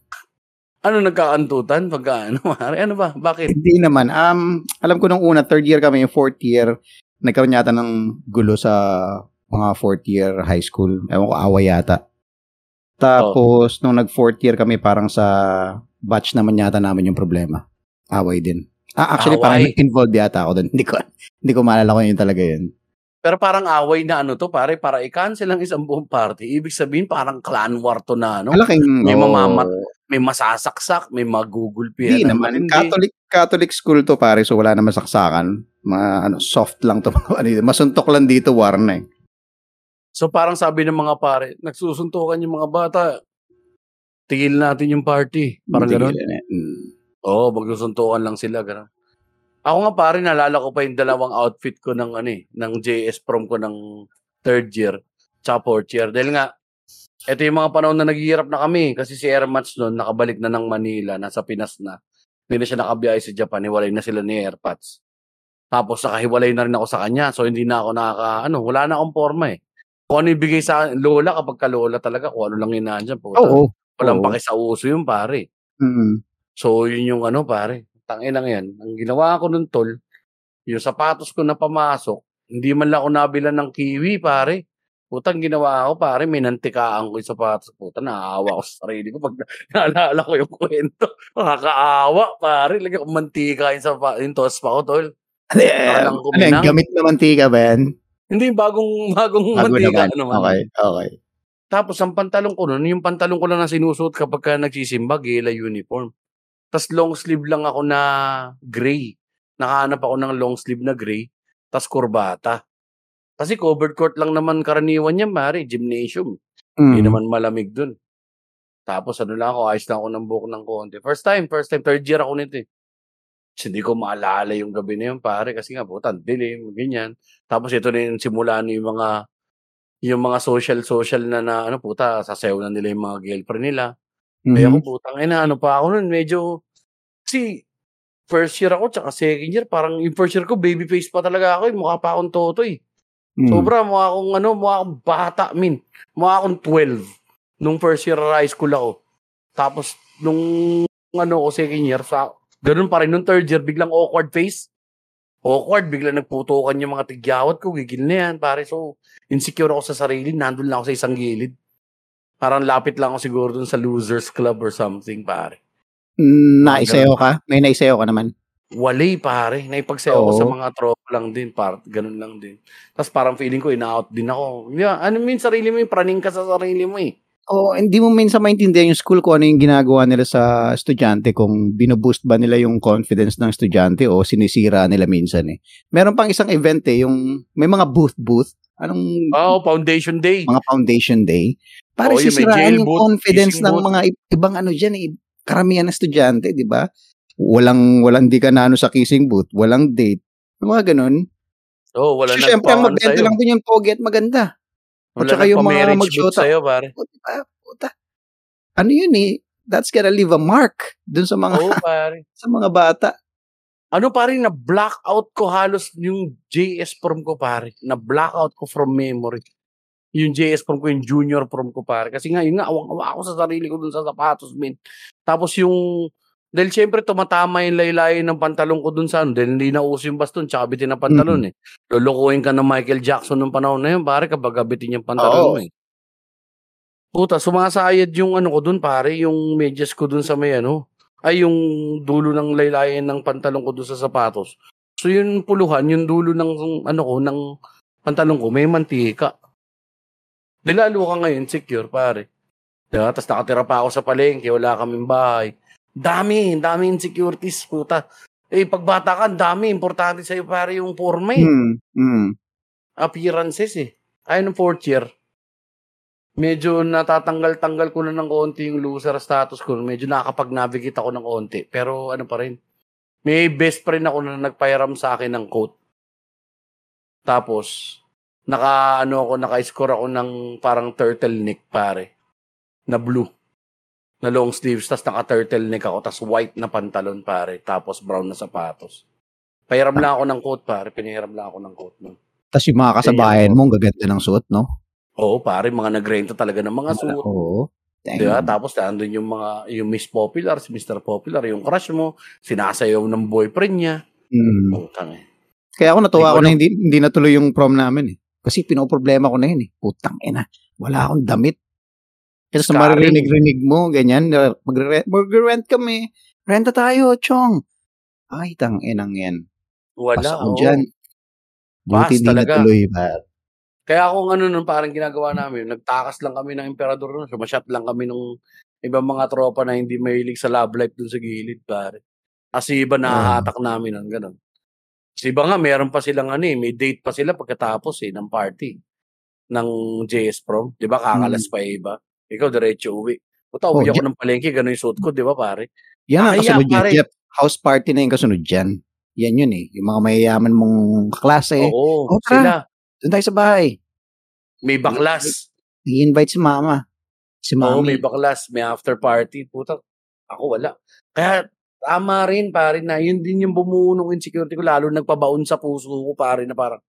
Ano, nagkakantutan? Pagka, ano, pare? Ano ba? Bakit? Hindi naman. Um, alam ko nung una, third year kami, yung fourth year, nagkaroon yata ng gulo sa mga fourth year high school. Ewan ko, away yata. Tapos, nung nag-fourth year kami, parang sa batch naman yata namin yung problema. Away din. Ah, actually, parang Away? involved yata ako doon. Hindi ko, hindi ko maalala kung yun talaga yun. Pero parang away na ano to, pare, para i-cancel ang isang buong party. Ibig sabihin, parang clan war to na, ano? Malaking, May oh, mamamat. May masasaksak, may magugulpi. Hindi naman. Catholic Catholic school to pare, so wala naman saksakan. Mga ano, soft lang to. ano, masuntok lang dito, war na eh. So parang sabi ng mga pare, nagsusuntukan yung mga bata. Tigil natin yung party. Parang Hindi gano'n. ganun eh. Mm. Oo, magsusuntukan lang sila, gano'n. Ako nga pare, naalala ko pa yung dalawang outfit ko ng ano eh, ng JS prom ko ng third year, tsaka fourth year. Dahil nga, ito yung mga panahon na naghihirap na kami kasi si Airmats noon nakabalik na ng Manila, nasa Pinas na. Hindi na siya nakabiyahe sa Japan, hiwalay na sila ni Airpods. Tapos nakahiwalay na rin ako sa kanya, so hindi na ako nakaka, ano, wala na akong forma eh. Kung ano ibigay sa lola, kapag ka lola talaga, kung ano lang inaan dyan, puta. Oo. Walang oo. paki sa uso pare. Mm. So, yun yung ano, pare. Tangin lang yan. Ang ginawa ko nun, tol, yung sapatos ko na pamasok, hindi man lang ako nabilan ng kiwi, pare. Putang ginawa ko, pare, minantikaan ko yung sapatos. Puta, naaawa ko sa sarili ko pag naalala ko yung kwento. Nakakaawa, pare. Lagyan ko mantika yung, sapa, yung tospa ko, tol. Ano yan? Ano. Gamit na mantika ba yan? Hindi, bagong, bagong Bago mantika naman. naman. Okay, okay. Tapos ang pantalon ko nun, yung pantalon ko lang na sinusuot kapag ka nagsisimba, gala uniform. Tapos long sleeve lang ako na gray. Nakahanap ako ng long sleeve na gray. Tapos kurbata. Kasi covered court lang naman karaniwan niya, mare. Gymnasium. Hindi Mm. naman malamig dun. Tapos ano lang ako, ayos lang ako ng buhok ng konti. First time, first time. Third year ako nito eh. Hindi ko maalala yung gabi na yun, pare. Kasi nga, puta, dilim, ganyan. Tapos ito na yung simula na yung mga yung mga social-social na na, ano, puta, sasayaw na nila yung mga girlfriend nila. Kaya ako, putang ina, ano pa ako nun, medyo, kasi, first year ako, tsaka second year, parang yung first year ko, baby face pa talaga ako, eh. mukha pa akong totoy. Mm. Sobra, mukha akong, ano, mukha akong bata, min. Mukha akong 12, nung first year high school ako. Tapos, nung, ano, ko second year, sa, ganun pa rin, nung third year, biglang awkward face. Awkward, biglang nagputukan yung mga tigyawat ko, gigil na yan, pare. So, insecure ako sa sarili, nandun lang ako sa isang gilid. Parang lapit lang ako siguro dun sa losers club or something, pare. Naisayaw ka? May naisayaw ka naman. Wali, pare. Naipagsayaw ko sa mga tropa lang din, par, ganun lang din. Tapos parang feeling ko, ina-out din ako. Hindi, ano yung sarili mo, yung praning ka sa sarili mo eh. Oo, hindi mo minsan maintindihan yung school kung ano yung ginagawa nila sa estudyante kung binoboost ba nila yung confidence ng estudyante o sinisira nila minsan eh. Meron pang isang event eh, yung may mga booth-booth. Anong Oo, foundation day. mga foundation day? Para yung may sisiraan yung booth, confidence ng booth. mga ibang ano dyan eh. Karamihan ng estudyante, di ba? Walang, walang di ka na ano sa kissing booth, walang date. Mga ganun. Oo, wala So, ang paano magbenta lang din yung pogi at maganda. Wala nang yung mga magshota. sa'yo, pare. O, ba? Puta. Ano yun eh? That's gonna leave a mark dun sa mga Oo, pare. sa mga bata. Ano pare, na blackout ko halos yung JS prom ko pare. Na blackout ko from memory. Yung JS prom ko, yung junior prom ko pare. Kasi nga, yun nga, awang-awa ako sa sarili ko dun sa sapatos, min. Tapos yung, dahil syempre tumatama yung laylayin ng pantalon ko dun sa ano, dahil hindi na uso yung baston, tsaka bitin ng pantalon eh. Lulukuhin ka ng Michael Jackson nung panahon na yun, pare, kapag gabitin yung pantalon mo eh. Puta, sumasayad yung ano ko dun, pare, yung medyas ko dun sa may ano, ay yung dulo ng laylayan ng pantalon ko dun sa sapatos. So yung puluhan, yung dulo ng ano ko, ng pantalon ko, may mantika. Dilalo ka ngayon, secure, pare. Diba? Tapos nakatira pa ako sa palengke, wala kaming bahay. Dami, dami insecurities, puta. Eh, pagbata ka, dami, importante sa'yo, pare, yung forma eh. Hmm. Hmm. Appearances eh. Ayun fourth year. Medyo natatanggal-tanggal ko na ng konti yung loser status ko. Medyo nakakapag-navigate ako ng konti. Pero ano pa rin. May best friend ako na nagpairam sa akin ng coat. Tapos, naka, ano ako, naka-score ako ng parang turtleneck, pare. Na blue. Na long sleeves. Tapos naka-turtleneck ako. Tapos white na pantalon, pare. Tapos brown na sapatos. Pairam lang ako ng coat, pare. Pinahiram lang ako ng coat nun. Tapos yung mga kasabayan mo, ang gaganda ng suot, no? Oo, pare, mga nagrenta talaga ng mga suit. Oo. Damn. Di ba? Tapos nandun yung mga, yung Miss Popular, si Mr. Popular, yung crush mo, sinasayaw ng boyfriend niya. Hmm. Putang eh. Kaya ako natuwa ako na hindi, hindi natuloy yung prom namin eh. Kasi pinoproblema ko na yun eh. Putang ina. Wala akong damit. Kasi sa maririnig-rinig mo, ganyan, na magre- magre-rent kami. Renta tayo, chong. Ay, tang inang yan. Wala. Pas ako oo. dyan. Buti hindi talaga. natuloy ba? Kaya kung ano nun, parang ginagawa namin, nagtakas lang kami ng emperador nun. Sumasyat lang kami nung ibang mga tropa na hindi mahilig sa love life dun sa gilid, pare. Kasi iba nahahatak namin nun, ganun. Kasi iba nga, meron pa silang ano eh, may date pa sila pagkatapos eh, ng party. Ng JS prom. Di ba, kakalas pa eh, iba. Ikaw, diretso uwi. Puta, uwi Oh, ako ng palengke, ganun yung suit ko, di ba, pare? Yan ang kasunod yan. Jeff. House party na yung kasunod dyan. Yan yun eh. Yung mga mayayaman mong kaklase. Oo, oh, sila. Doon tayo sa bahay. May baklas. I-invite si mama. Si Oo, mami. may baklas, may after party. Puta, ako wala. Kaya tama rin, pare, na yun din yung bumuo ng insecurity ko. Lalo nagpabaon sa puso ko, pare, na parang,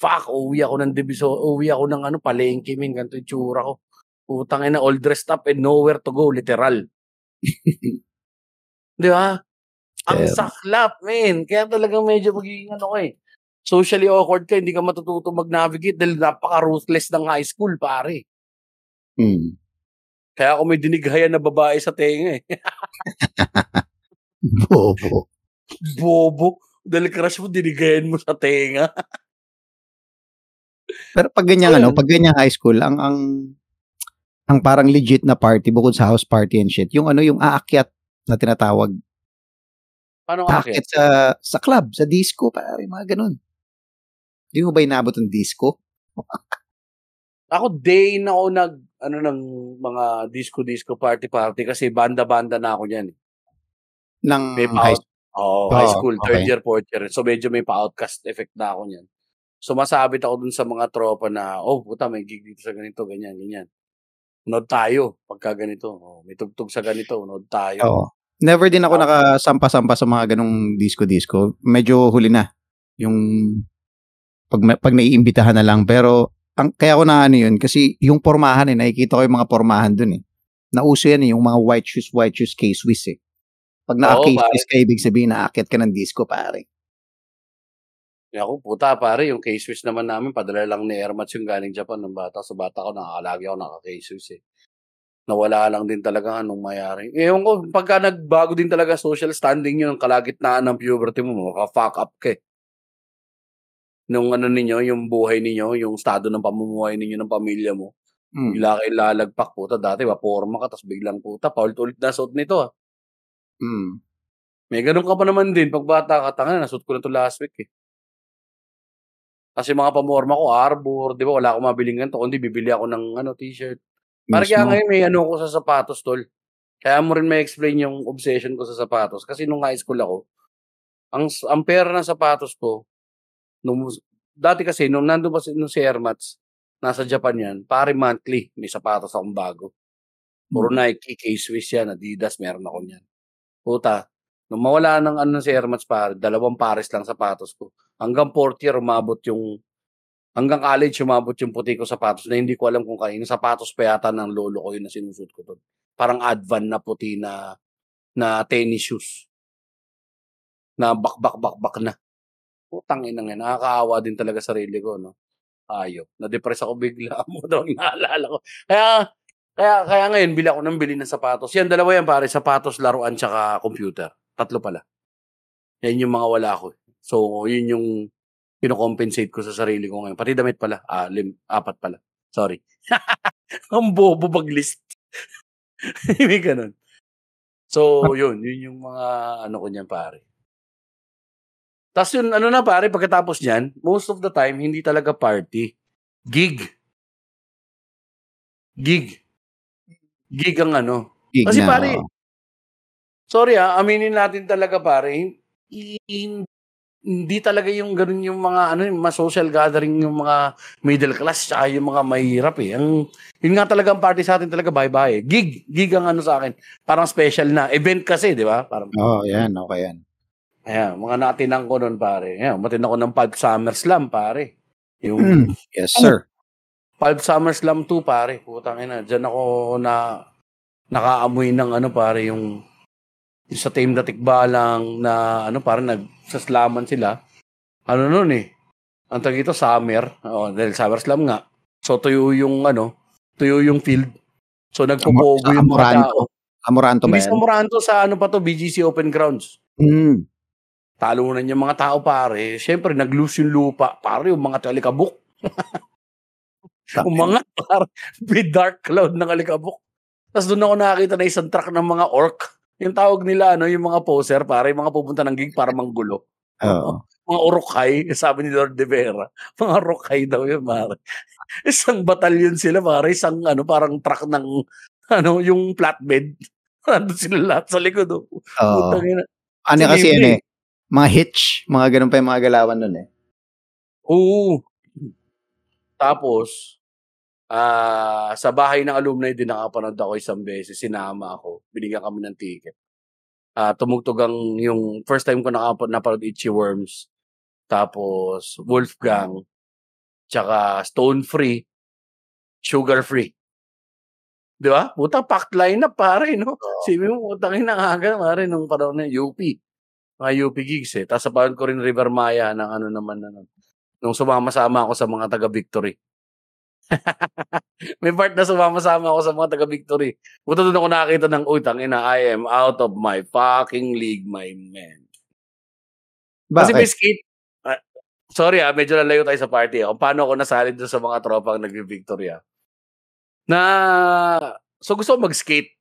fuck, uwi ako ng diviso, uwi ako ng ano, palengke, min, ganito yung tsura ko. Putang ina, all dressed up and nowhere to go, literal. Di ba? Ang Pero- saklap, men. Kaya talagang medyo magiging ano ko eh. Socially awkward ka, hindi ka matututo mag-navigate dahil napaka-ruthless ng high school, pare. Hmm. Kaya ako may dinighayan na babae sa tenga eh. Bobo. Bobo. Dahil crush mo, dinigayan mo sa tenga. Pero pag ganyan ano, pag ganyan high school, ang ang ang parang legit na party bukod sa house party and shit, yung ano yung aakyat na tinatawag, Paano aakyat sa sa club, sa disco, pare, mga ganun. Di mo ba inabot ng disco? Ako day na ako nag ano ng mga disco disco party party kasi banda-banda na ako niyan. Ng May high pa oh, Oo, high school, third okay. year, fourth year. So medyo may pa-outcast effect na ako niyan. Sumasabit ako dun sa mga tropa na, oh, puta, may gig dito sa ganito, ganyan, ganyan. Unod tayo pagka ganito. Oh, may tugtog sa ganito, unod tayo. Oo. Never din ako Oo. nakasampa-sampa sa mga ganung disco-disco. Medyo huli na. Yung pag, pag naiimbitahan na lang. Pero ang, kaya ko na ano yun, kasi yung pormahan eh, nakikita ko yung mga pormahan dun eh. Nauso yan eh, yung mga white shoes, white shoes, K-Swiss eh. Pag pare. ka, ibig sabihin naakit ka ng disco, pare. Ako, puta, pare, yung K-Swiss naman namin, padala lang ni Ermats yung galing Japan ng bata. Sa bata ko, nakakalagi ako naka-K-Swiss eh. Nawala lang din talaga anong mayari. Ewan ko, pagka nagbago din talaga social standing yun, kalagitnaan ng puberty mo, maka-fuck up ka eh. Nung ano ninyo, yung buhay ninyo, yung estado ng pamumuhay ninyo ng pamilya mo, bigla kayo lalagpak, puta, dati waporma ka, tapos biglang puta, paulit-ulit na suot nito ah. Hmm. May ganun ka pa naman din, pag bata ka, tanga, nasuot ko na to last week eh. Kasi mga pamorma ko, Arbor, di ba, wala akong mabiling ganito, kundi bibili ako ng ano, t-shirt. Parang kaya ngayon may ano ko sa sapatos, tol. Kaya mo rin may explain yung obsession ko sa sapatos. Kasi nung high school ako, ang, ang pera ng sapatos ko, nung, dati kasi, nung nandun pa si, nung si Ermats, nasa Japan yan, pare monthly, may sapatos akong bago. Puro Nike, K-Swiss yan, Adidas, meron ako niyan. Puta, nung mawala ng ano si Ermats pare, dalawang pares lang sapatos ko. Hanggang fourth year, umabot yung, hanggang college, umabot yung puti ko sapatos na hindi ko alam kung kanino. Sapatos pa yata ng lolo ko yun na sinusot ko doon. Parang advan na puti na, na tennis shoes. Na bak-bak-bak-bak na. Putang ina nga, nakakaawa din talaga sarili ko, no? Ayop. Na-depress ako bigla mo daw, naalala ko. Kaya, kaya, kaya ngayon, bili ako ng bili ng sapatos. Yan, dalawa yan pare, sapatos, laruan, tsaka computer. Tatlo pala. Yan yung mga wala ko. So, yun yung pinocompensate ko sa sarili ko ngayon. Pati damit pala. Ah, lim, apat pala. Sorry. Ang bobo mag-list. May ganun. So, yun. Yun yung mga ano ko niyan, pare. Tapos yun, ano na pare, pagkatapos niyan, most of the time, hindi talaga party. Gig. Gig. Gig ang ano. Gig Kasi na, pare, oo. sorry ah, aminin natin talaga pare, hin- hindi talaga yung ganun yung mga ano yung mga social gathering yung mga middle class tsaka yung mga mahirap eh. Ang yun nga talaga ang party sa atin talaga bye-bye. Gig, gig ang ano sa akin. Parang special na event kasi, di ba? Parang Oo, yan, okay yan. ayan, mga natinang ko noon pare. Ayan, matin ako ng Pulp Summer Slam pare. Yung Mm, yes, Ano? sir. Pulp Summer Slam 2 pare. Putang ina, diyan ako na nakaamoy ng ano pare yung, yung sa Team Datikbalang na ano pare nagsaslaman sila. Ano noon eh. Ang tag ito summer. Oh, dahil Summer Slam nga. So tuyo yung ano, tuyo yung field. So nagpupogo yung mga Amoranto. tao. Amoranto ba Hindi sa Moranto sa ano pa to, BGC Open Grounds. Mm. Talunan yung mga tao pare. Siyempre nag-loose yung lupa. Pare yung mga talikabok. Umangat par with dark cloud ng alikabok. Tapos doon ako nakakita na isang truck ng mga orc. Yung tawag nila, ano, yung mga poser, para yung mga pupunta ng gig para manggulo. Oo. Mga orokay, sabi ni Lord de Vera. Mga orokay daw yun, pare. Isang batalyon sila, pare. Isang, ano, parang truck ng, ano, yung flatbed. Nandun sila lahat sa likod. Oh. Oo. Ano kasi yan eh. Mga hitch. Mga ganun pa yung mga galawan nun eh. Oo. Tapos, ah sa bahay ng alumni din nakapanood ako isang beses. Sinama ako. Binigyan kami ng ticket. Ah tumugtog ang yung first time ko nakapanood napanood Itchy Worms. Tapos Wolfgang. Tsaka Stone Free. Sugar Free. Di ba? Puta, packed line up, pare, no? Sabi mo, putang ina aga, pare, nung panahon ng UP. mga UP gigs eh. Tapos napanood ko rin River Maya ng ano naman na nung sumama-sama ako sa mga taga-Victory. May part na sumama-sama ako sa mga taga-Victory. Buto doon ako nakakita ng utang ina, I am out of my fucking league, my man. Kasi may Bakit? skate. ah, sorry ah, medyo lalayo tayo sa party. ah. Kung paano ako nasalid doon sa mga tropang nag-Victory ah. Na, so gusto ko mag-skate.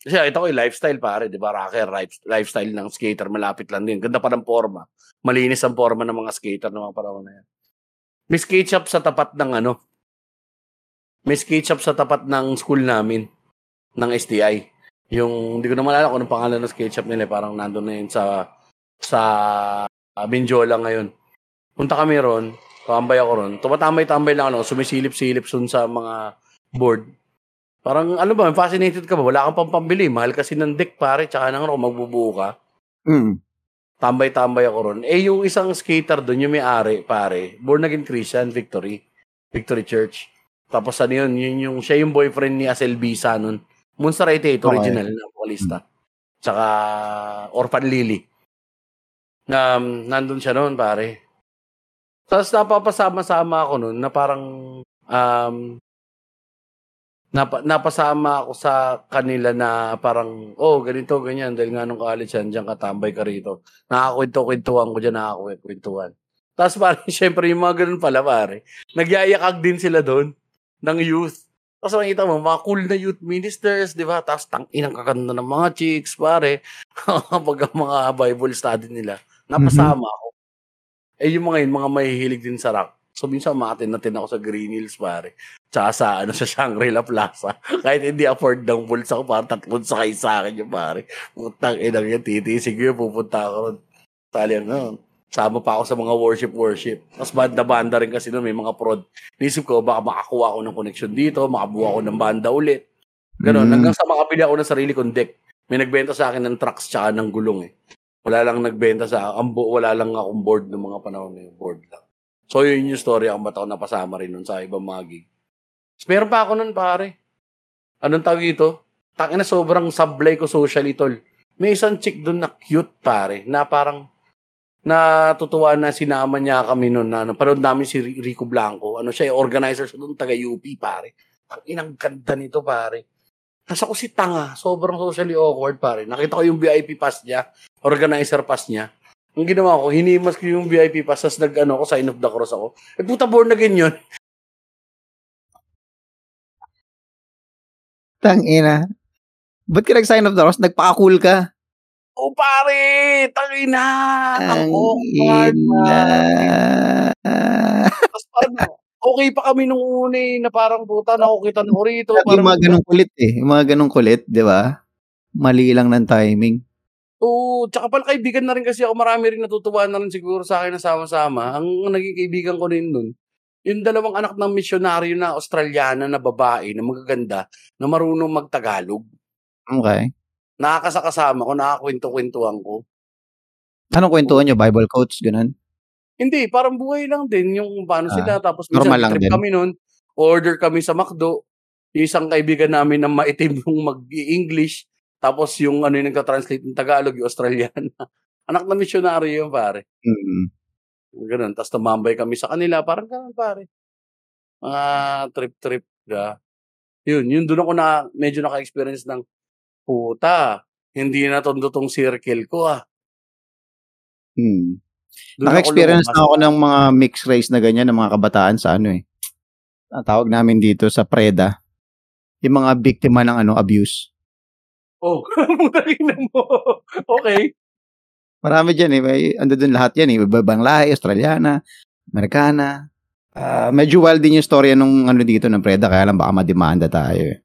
Kasi nakita ko yung lifestyle pare, di ba? Rocker life- lifestyle ng skater, malapit lang din. Ganda pa ng forma. Malinis ang forma ng mga skater ng mga panahon na yan. May skate shop sa tapat ng ano, may skate shop sa tapat ng school namin, ng STI. Yung, hindi ko na malala kung anong pangalan ng skate shop nila, eh. parang nandun na yun sa, sa uh, Benjola ngayon. Punta kami ron, tambay ako ron. Tumatambay-tambay lang ako, sumisilip-silip sun sa mga board. Parang, ano ba, fascinated ka ba? Wala kang pang pambili. Mahal kasi ng deck, pare. Tsaka nang ano, magbubuo ka. Mm. Tambay-tambay ako ron. Eh, yung isang skater doon, yung may-ari, pare, born again Christian, Victory. Victory Church. Tapos ano yun, yun yung, siya yung boyfriend ni Asel Bisa nun. Monster 88, Okay. original na vocalista. Tsaka Orphan Lily. Um, nandun siya noon, pare. Tapos napapasama-sama ako noon na parang um, napa, napasama ako sa kanila na parang, oh, ganito, ganyan, dahil nga nung college yan, dyan katambay ka rito. Nakakwento-kwentuhan ko dyan, nakakakwentuhan. Tapos parang, syempre, yung mga ganun pala, pare, nagyayakag din sila doon ng youth. Tapos makikita mo, mga cool na youth ministers, di ba? Tapos tang inang kakanda ng mga chicks, pare. Pag ang mga Bible study nila, napasama ako. Eh, yung mga yun, mga mahihilig din sa rock. So, minsan umatin natin ako sa Green Hills, pare. Tsaka sa, ano, sa Shangri-La Plaza. Kahit hindi afford ng bulsa ko, parang tatlong sakay sa akin yung pare. Putang inang yan, titisig yun, pupunta ako ron. Tali, ano, sama pa ako sa mga worship-worship. Tapos banda-banda rin kasi noon, may mga prod. Nisip ko, baka makakuha ako ng connection dito, makabuha ako ng banda ulit. Ganon, Mm. hanggang sa makabili ako ng sarili kong deck. May nagbenta sa akin ng trucks tsaka ng gulong eh. Wala lang nagbenta sa bu- wala lang akong board ng mga panahon na yung board lang. So yun yung story ako ba't ako napasama rin nun sa ibang mga gig. Meron pa ako nun pare. Anong tawag ito? Takin na sobrang sablay ko socially tol. May isang chick doon na cute pare na parang natutuwa na sinama niya kami noon na ano, panood namin si Ri- Rico Blanco. Ano siya, organizer siya doon, taga UP pare. Ang inang ganda nito pare. Nasa ko si Tanga, sobrang socially awkward pare. Nakita ko yung VIP pass niya, organizer pass niya. Ang ginawa ko, hinimas ko yung VIP pass, tapos nag, ano, ako, sign of the cross ako. Eh, puta, born again yun. Tang ina. Ba't ka nag-sign of the cross? Nagpaka-cool ka. Oh, pare! Tangina! Ang Ang awkward, ina. pare. Tapos parang, okay pa kami nung una eh, na parang puta, nakukita na ko rito. yung Parang, mga ganong kulit eh. Yung mga ganong kulit, di ba? Mali lang ng timing. Oo, tsaka pala kaibigan na rin kasi ako, marami rin natutuwa na rin siguro sa akin na sama-sama. Ang naging kaibigan ko rin nun, yung dalawang anak ng misyonaryo na Australiana na babae, na magaganda, na marunong magtagalog. Okay. Nakakasakasama ko, nakakwento-kwentuhan ko. Anong kwentuhan nyo? Bible quotes, ganun? Hindi, parang buhay lang din yung paano Ah, sila. Tapos normal lang trip din. kami nun, order kami sa McDo. Yung isang kaibigan namin na maitim yung mag-English. Tapos yung ano yung nagka-translate ng Tagalog, yung Australian. Anak na misyonaryo yun, pare. Mm. Ganun. Tapos tumambay kami sa kanila. Parang ganun, pare. Mga trip-trip. Yeah. Yun, yun doon ako na medyo naka-experience ng puta. Hindi na tondo tong circle ko ah. Hmm. Doon Naka-experience na ako ng mga mixed race na ganyan, ng mga kabataan sa ano eh. Ang tawag namin dito sa Preda. Yung mga biktima ng ano abuse. Oh, putangin na mo. okay. Marami dyan eh. May, ando dun lahat yan eh. Ibang lahi, Australiana, Amerikana. Ah, medyo wild din yung storya nung ano dito ng Preda. Kaya lang baka mademanda tayo eh.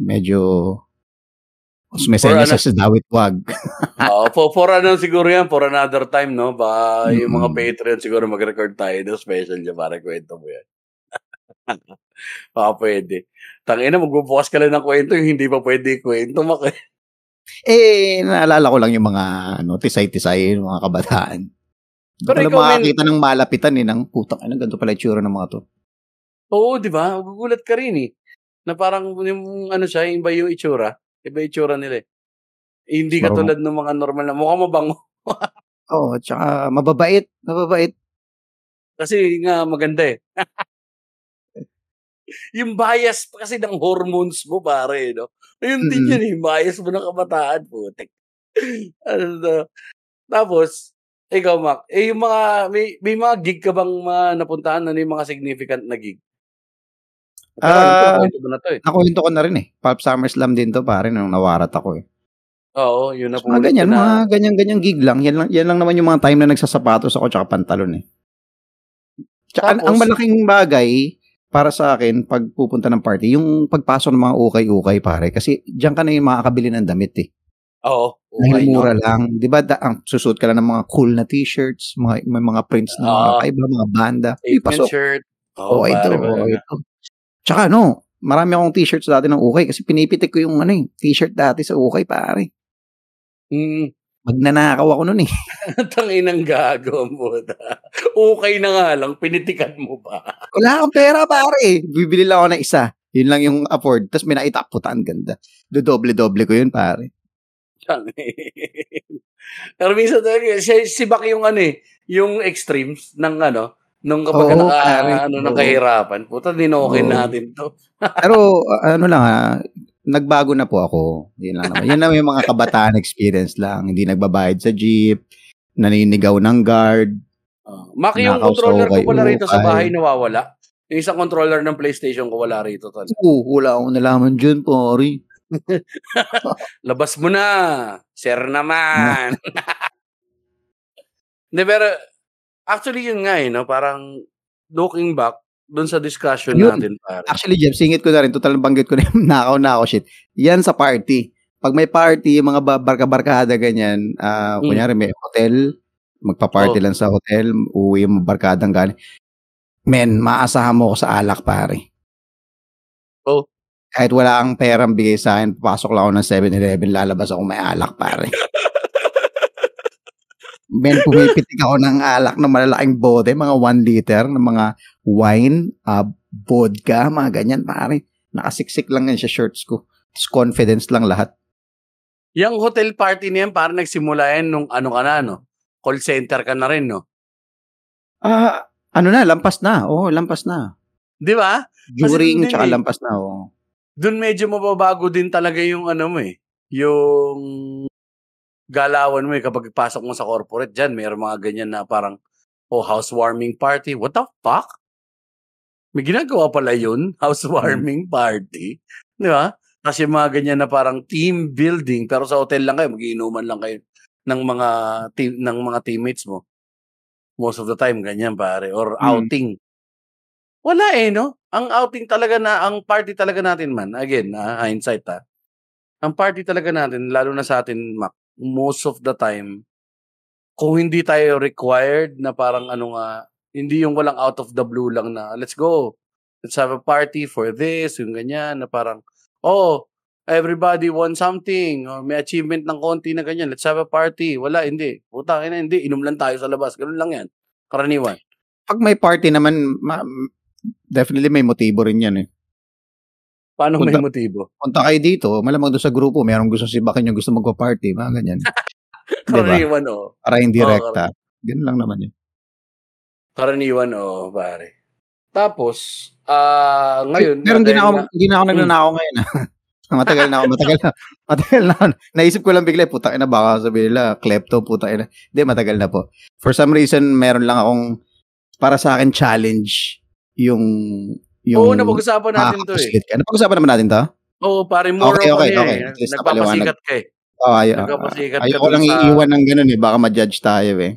Medyo senyas ano- sa Dawit Wag. Oh, for, for ano siguro yan, for another time, no? Ba, yung mga. Patreon siguro mag-record tayo ng special dyan para kwento mo yan. Baka pwede. Tangina, magbubukas ka lang ng kwento, yung hindi pa pwede kwento. Mak- Eh, naalala ko lang yung mga ano, tisay-tisay, yung mga kabataan. Pero Pero ikaw, makakita ng malapitan eh, ng putang, ano, ganito pala yung tsura ng mga to. Oo, di ba? Magugulat ka rin eh. Na parang yung ano siya, iba yung itsura. Iba yung itsura nila eh. Eh, Hindi Marunong. katulad ng mga normal na mukha mabango. Oo, tsaka mababait, mababait. Kasi nga maganda eh. yung bias pa kasi ng hormones mo, pare, no? Ayun din Mm. yun, eh, bias mo ng kabataan, putek. ano na. Tapos, ikaw, Mac, eh, yung mga, may, may mga gig ka bang mga napuntahan? Ano yung mga significant na gig? Ah, mo na to eh. Nakuwento ko na rin eh. Pulp SummerSlam din to pare nung nawarat ako eh. Oo, yun na Mga ganyan, mga ganyan-ganyan gig lang. Yan lang, yan lang naman yung mga time na nagsasapatos ako tsaka pantalon eh. Tsaka ang- ang Tapos- malaking bagay para sa akin pag pupunta ng party, yung pagpasok ng mga ukay-ukay pare. Kasi diyan ka na yung makakabili ng damit eh. Oo. Okay, no? mura lang. Di ba, da, ang susuot ka lang ng mga cool na t-shirts, mga, may mga prints na mga Ah. kaiba, mga banda. Statement pasok. shirt. Oo, Oo, ito. pare, oo, pare. ito. Tsaka no, marami akong t-shirts dati ng ukay kasi pinipitik ko yung ano eh, t-shirt dati sa ukay pare. Mm. Magnanakaw ako nun eh. Tanginang gago mo. Okay na nga lang, pinitikan mo pa. Wala akong pera pare. Bibili lang ako ng isa. Yun lang yung afford. Tapos may nakita, puta, ang ganda. Dodoble-doble ko yun pare. Pero minsan talaga, si, si Bak yung ano eh, yung extremes ng ano, nung kapag Oo, naka, pare. ano, Oo. ng kahirapan. Puta, dinokin Oo. natin to. Pero uh, ano lang ha, nagbago na po ako. Yun lang naman. Yan naman yung mga kabataan experience lang. Hindi nagbabayad sa jeep, naninigaw ng guard. Uh, Maki, yung Nakaw sa controller ko pala rito sa bahay nawawala. Yung isang controller ng PlayStation ko wala rito. Tol. Oo, wala akong nalaman dyan, pare. Labas mo na. Sir naman. Hindi, pero actually yun nga eh, no? parang looking back doon sa discussion Yun. natin, pare. Actually, Jeff, singit ko na rin. Total banggit ko na yung nakaw na ako shit. Yan sa party. Pag may party, yung mga ba- barka-barkada ganyan, ah Mm. kunyari may hotel, magpa-party Oh. lang sa hotel, uwi yung barkadang galing. Men, maasahan mo ako sa alak, pare. Oh. Kahit wala kang perang bigay sa akin, papasok lang ako ng 7-Eleven, lalabas ako may alak, pare. Men, pumipitik ako ng alak na malalaking bote, mga 1 liter, ng mga wine, ah, vodka, mga ganyan, pare. Nakasiksik lang yan sa shirts ko. Tapos confidence lang lahat. Yung hotel party na yan, parang nagsimula yan nung ano ka na, no? Call center ka na rin, no? Ah, ano na, lampas na. Oo, lampas na. Di ba? During, hindi tsaka eh. lampas na. Oo. Doon medyo mababago din talaga yung ano mo eh. Yung galawan mo eh kapag pasok mo sa corporate dyan, mayroong mga ganyan na parang oh, housewarming party. What the fuck? May ginagawa pala yun, housewarming party. Di ba? Kasi mga ganyan na parang team building pero sa hotel lang kayo, magiinuman lang kayo ng mga team ng mga teammates mo. Most of the time ganyan pare or Mm. outing. Wala eh no. Ang outing talaga na ang party talaga natin man. Again, ah, hindsight ah. Ang party talaga natin lalo na sa atin Mac, most of the time kung hindi tayo required na parang ano nga, hindi yung walang out of the blue lang na let's go. Let's have a party for this, yung ganyan na parang oh, everybody won something or may achievement ng konti na ganyan. Let's have a party. Wala, hindi. Puta na, hindi. Inom lang tayo sa labas. Ganun lang yan. Karaniwan. Pag may party naman, ma- definitely may motibo rin yan eh. Paano may Punta- motibo? Punta kayo dito, malamang doon sa grupo, merong gusto sibakin yung gusto magpa-party, mga ganyan. diba? Karaniwan, oh. Para hindi Oo, direkta. Ganun lang naman yun. Karaniwan, oh, pare. Tapos, ah ngayon, Pero hindi na ako, hindi na ako nagnanakaw ngayon. ah. matagal na ako, matagal na. Matagal na. Naisip ko lang bigla, puta na baka sabihin nila, klepto, puta na. Hindi, matagal na po. For some reason, meron lang akong, para sa akin, challenge yung, yung, Oo, napag-usapan natin to eh. ka. Napag-usapan naman natin to? Oo, pare, more Okay, okay, okay, okay. eh. Least Nagpapasikat ka eh. Oh, ay, Nagpapasikat ka ayoko lang sa- iiwan ng ganun eh. Baka ma-judge tayo eh.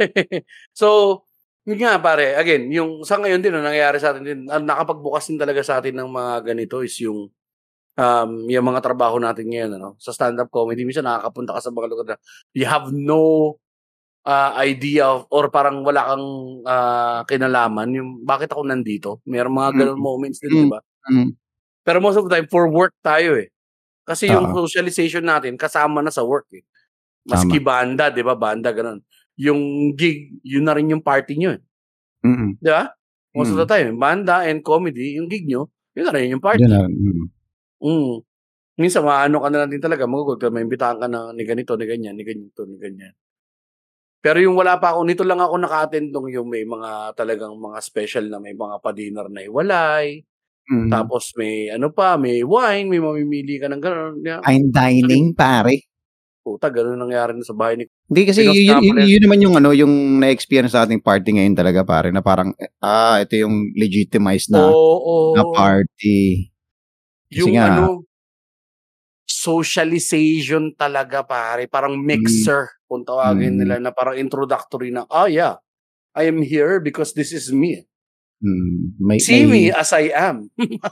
so, yun nga pare, again, yung sa ngayon din, ang nangyayari sa atin din, ang nakapagbukas din talaga sa atin ng mga ganito is yung um, yung mga trabaho natin ngayon, ano, sa stand-up comedy, minsan nakakapunta ka sa mga lugar na you have no uh, idea of, or parang wala kang uh, kinalaman yung bakit ako nandito. Mayroong mga ganun Mm. moments din, Mm. di ba? Mm. Pero most of the time, for work tayo eh. Kasi yung Oo. socialization natin, kasama na sa work eh. Maski banda, di ba? Banda, ganun. Yung gig, yun na rin yung party nyo eh. Mm-mm. Di ba? Most of Mm. the time, banda and comedy, yung gig nyo, yun na rin yung party. Yun na. Mm. Mm. Minsan, maano ka na lang din talaga, magugod ka, may imbitahan ka na ni ganito, ni ganyan, ni ganito, ni ganyan. Pero yung wala pa ako, nito lang ako naka-attend nung yung may mga talagang mga special na may mga pa-dinner na iwalay. Mm. Tapos may ano pa, may wine, may mamimili ka ng gano'n. Yeah. Fine dining, pare. Puta, gano'n nangyari na sa bahay ni Hindi kasi yun, yun, Napoles. yun naman yung ano, yung na-experience sa ating party ngayon talaga pare na parang ah, ito yung legitimized na Oo. na party. Kasi yung nga, ano, socialization talaga pare. Parang mixer kung tawagin Mm. nila na parang introductory na, ah yeah, I am here because this is me. mm, may, See may me as I am.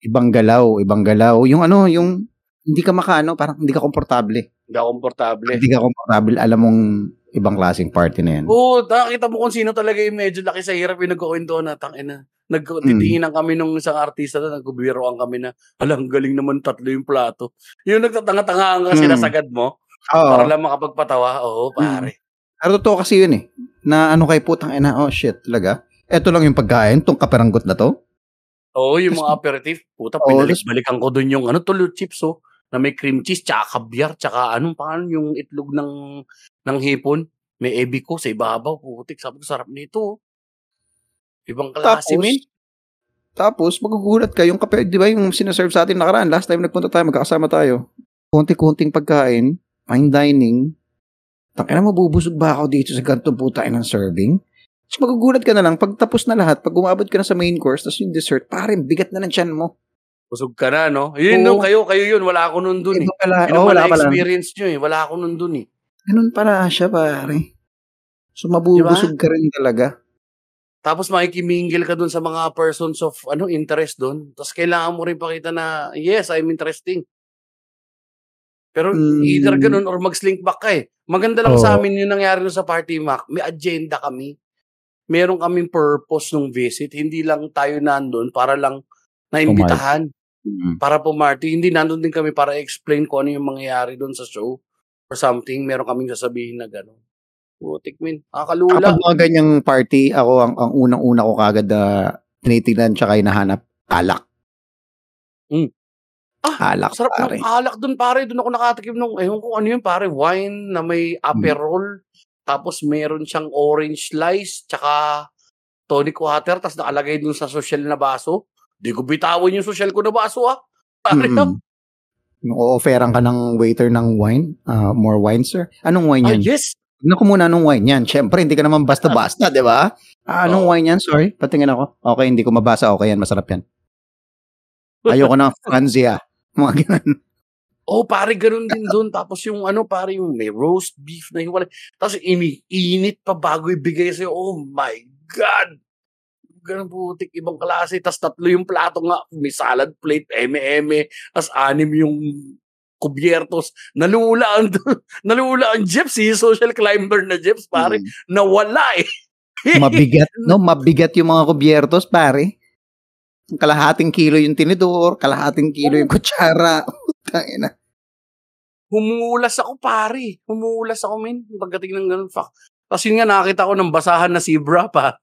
ibang galaw, ibang galaw. Yung ano, yung hindi ka makaano, parang hindi ka komportable. Hindi ako komportable. Hindi ka komportable, alam mong ibang klaseng party na yan. Oo, nakita mo kung sino talaga yung medyo laki sa hirap yung nagkukwento na tangina. Nagtitinginan kami nung isang artista na nagkubiroan kami na alang galing naman tatlo yung plato. Yung nagtatanga-tanga ka Mm. sinasagad mo Oo. para lang makapagpatawa. Oo, pare. Pero totoo kasi yun eh. Na ano kay putang ina, oh shit, talaga. Ito lang yung pagkain, tong kaperanggot na to. Oo, yung mga aperitif. Puta, Oo, pinalik-balikan ko dun yung ano, tulo chips oh. Na may cream cheese, tsaka kabyar, tsaka anong paano yung itlog ng ng hipon. May ebi ko sa ibabaw. Putik, sabi ko, sarap nito. oh. Ibang klase, Tapos, men. tapos magugulat ka, yung kape, di ba yung sinaserve sa atin nakaraan, last time nagpunta tayo, magkakasama tayo. Konti-konting pagkain, fine dining. Tangina mo, bubusog ba ako dito sa ganitong putain ng serving? Tapos magugulat ka na lang, pag tapos na lahat, pag umabot ka na sa main course, tapos yung dessert, parang bigat na ng tiyan mo. Busog ka na, no? Yun, Oo. no, kayo, kayo yun. Wala ako nun dun, eh. Iba pala, Yun oh, wala pala. experience nyo, eh. Wala ako nun dun, eh. Ganun pala siya, pare. So, mabubusog ka rin talaga. Tapos makikimingil ka dun sa mga persons of ano interest dun. Tapos kailangan mo rin pakita na, yes, I'm interesting. Pero Mm. either ganun or mag-slink back ka eh. Maganda lang Oo. sa amin yung nangyari nun sa Party Mac. May agenda kami. Meron kaming purpose nung visit. Hindi lang tayo nandun para lang naimbitahan. Mm. Para pumarty. Hindi nandun din kami para explain kung ano yung mangyayari dun sa show or something. Meron kaming sasabihin na gano'n. Putik, min. Nakakalula. Kapag mga ganyang party, ako ang, ang unang-una ko kagad na tinitignan tsaka hinahanap, alak. Mm. Ah, alak, Sarap pare. ng alak dun, pare. Doon ako nakatikim nung, ewan ko ano yun, pare. Wine na may aperol. Tapos meron siyang orange slice, tsaka tonic water. Tapos nakalagay dun sa social na baso. Di ko bitawan yung social ko na baso, ah. Pare, ah. Mm. Yung o-offeran ka ng waiter ng wine, ah, more wine, sir. Anong wine Ah, yan? yes. Tignan ko muna anong wine yan. Siyempre, hindi ka naman basta-basta, di ba? Ah, anong Oo. wine yan? Sorry, patingin ako. Okay, hindi ko mabasa. Okay yan, masarap yan. Ayoko ng Franzia. Mga ganun. Oh, pare, ganun din doon. Tapos yung ano, pare, yung may roast beef na hiwalay. Tapos iniinit pa bago ibigay sa'yo. Oh my God! Ganun putik, ibang klase. Tapos tatlo yung plato nga. May salad plate, eme-eme. Tapos anim yung kubyertos. Nalula ang, nalula ang eh. Social climber na Jeps, pare. Mm. Nawala eh. Mabigat, no? Mabigat yung mga kubyertos, pare. Kalahating kilo yung tinidor, kalahating kilo yung kutsara. Tangina. Humulas ako, pare. Humulas ako, min. Pagdating ng ganun, fuck. Tapos yun nga, nakakita ko ng basahan na zebra, pare.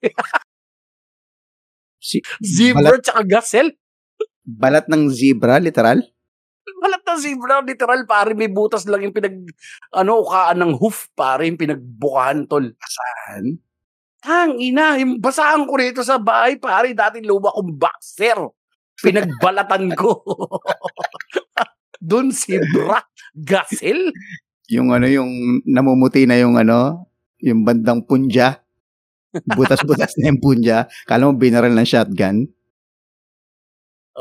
Si, Zebra tsaka gazelle. balat ng zebra, literal. Balat na zebra, literal, pare. May butas lang yung pinag, ano, ukaan ng hoof, pare. Yung pinagbukahan, tol. Saan? Tang, ina. Yung basahan ko rito sa bahay, pare. Dati luma kong boxer. Pinagbalatan ko. Doon zebra, gazelle. Yung ano, yung namumuti na yung ano, yung bandang punja. Butas-butas na yung punja. Kala mo binaral ng shotgun.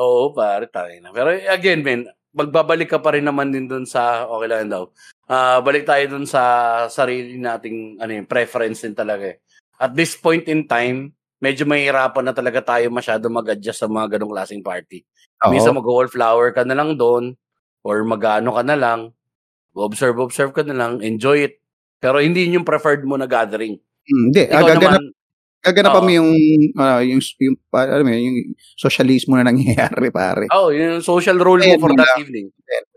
Oo, pare, tayo na. Pero again, men, magbabalik ka pa rin naman din dun sa, okay lang daw, Ah, balik tayo dun sa sarili nating ano yun, preference din talaga eh. At this point in time, medyo mahirapan na talaga tayo masyado mag-adjust sa mga ganong klaseng party. Oo. Minsan mag-wallflower ka na lang doon, or mag-ano ka na lang, observe, observe ka na lang, enjoy it. Pero hindi yun yung preferred mo na gathering. Hmm, Hindi, Ikaw ah, gaganap, naman, gaganap Oo. mo yung, ah, yung, yung, alam mo yun, yung socialismo na nangyayari, pare. oh, yung social role mo Ayun for that lang. evening.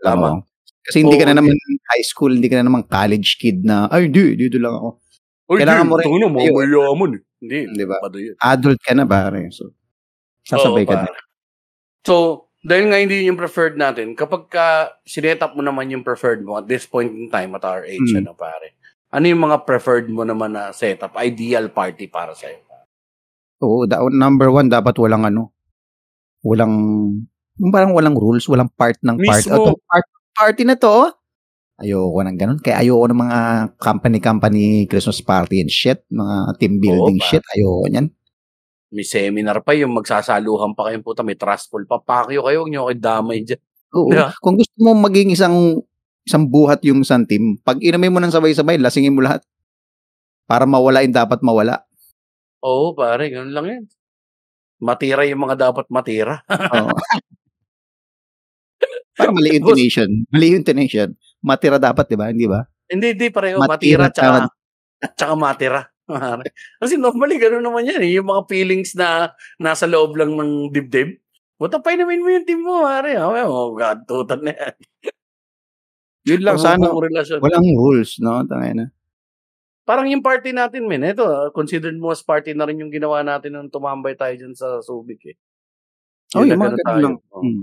Tama. Kasi hindi ka na Oo, naman high school, hindi ka na naman college kid na, ay, hindi, dito lang ako. Uy, Kailangan mo rin- mga Ayun. mayaman eh. Hindi, Di ba? Adult ka na, pare. So, sasabay Oo, ka na. So, dahil nga hindi yun yung preferred natin, kapag ka sinet up mo naman yung preferred mo at this point in time at our age, Hmm. ano pare, ano yung mga preferred mo naman na setup, ideal party para sa'yo? Oo, da- number one, dapat walang ano, walang, yung parang walang rules, walang part ng part. Mismo. O, tong part, party na to, ayoko ng ganun. Kaya ayoko ng mga company-company Christmas party and shit, mga team building pa. shit, ayoko niyan. May seminar pa yung magsasaluhan pa kayong puta, may trustful pa, pakyo kayo, huwag nyo kayo damay dyan. Oo. Yeah. Kung gusto mo maging isang isang buhat yung isang team, pag inumin mo ng sabay-sabay, lasingin mo lahat. Para mawala yung dapat mawala. Oo, pare, ganun lang yan. Matira yung mga dapat matira. Oo. Para mali yung intonation. Mali yung intonation. Matira dapat, di ba? Hindi ba? Hindi, hindi, pareho. Matira Matira, tsaka, tsaka matira. Kasi normally, gano'n naman yan. eh. Yung mga feelings na nasa loob lang ng dibdib. Buta pa namin mo yung team mo, pare. Oh, God, tutan na yan. Yun lang, sana relasyon. walang rules, no? Tangay na. Parang yung party natin, men. Ito, ah, considered mo as party na rin yung ginawa natin nung tumambay tayo dyan sa Subic, eh. Oh, Yun yung mga ganun lang. Oh. Hmm.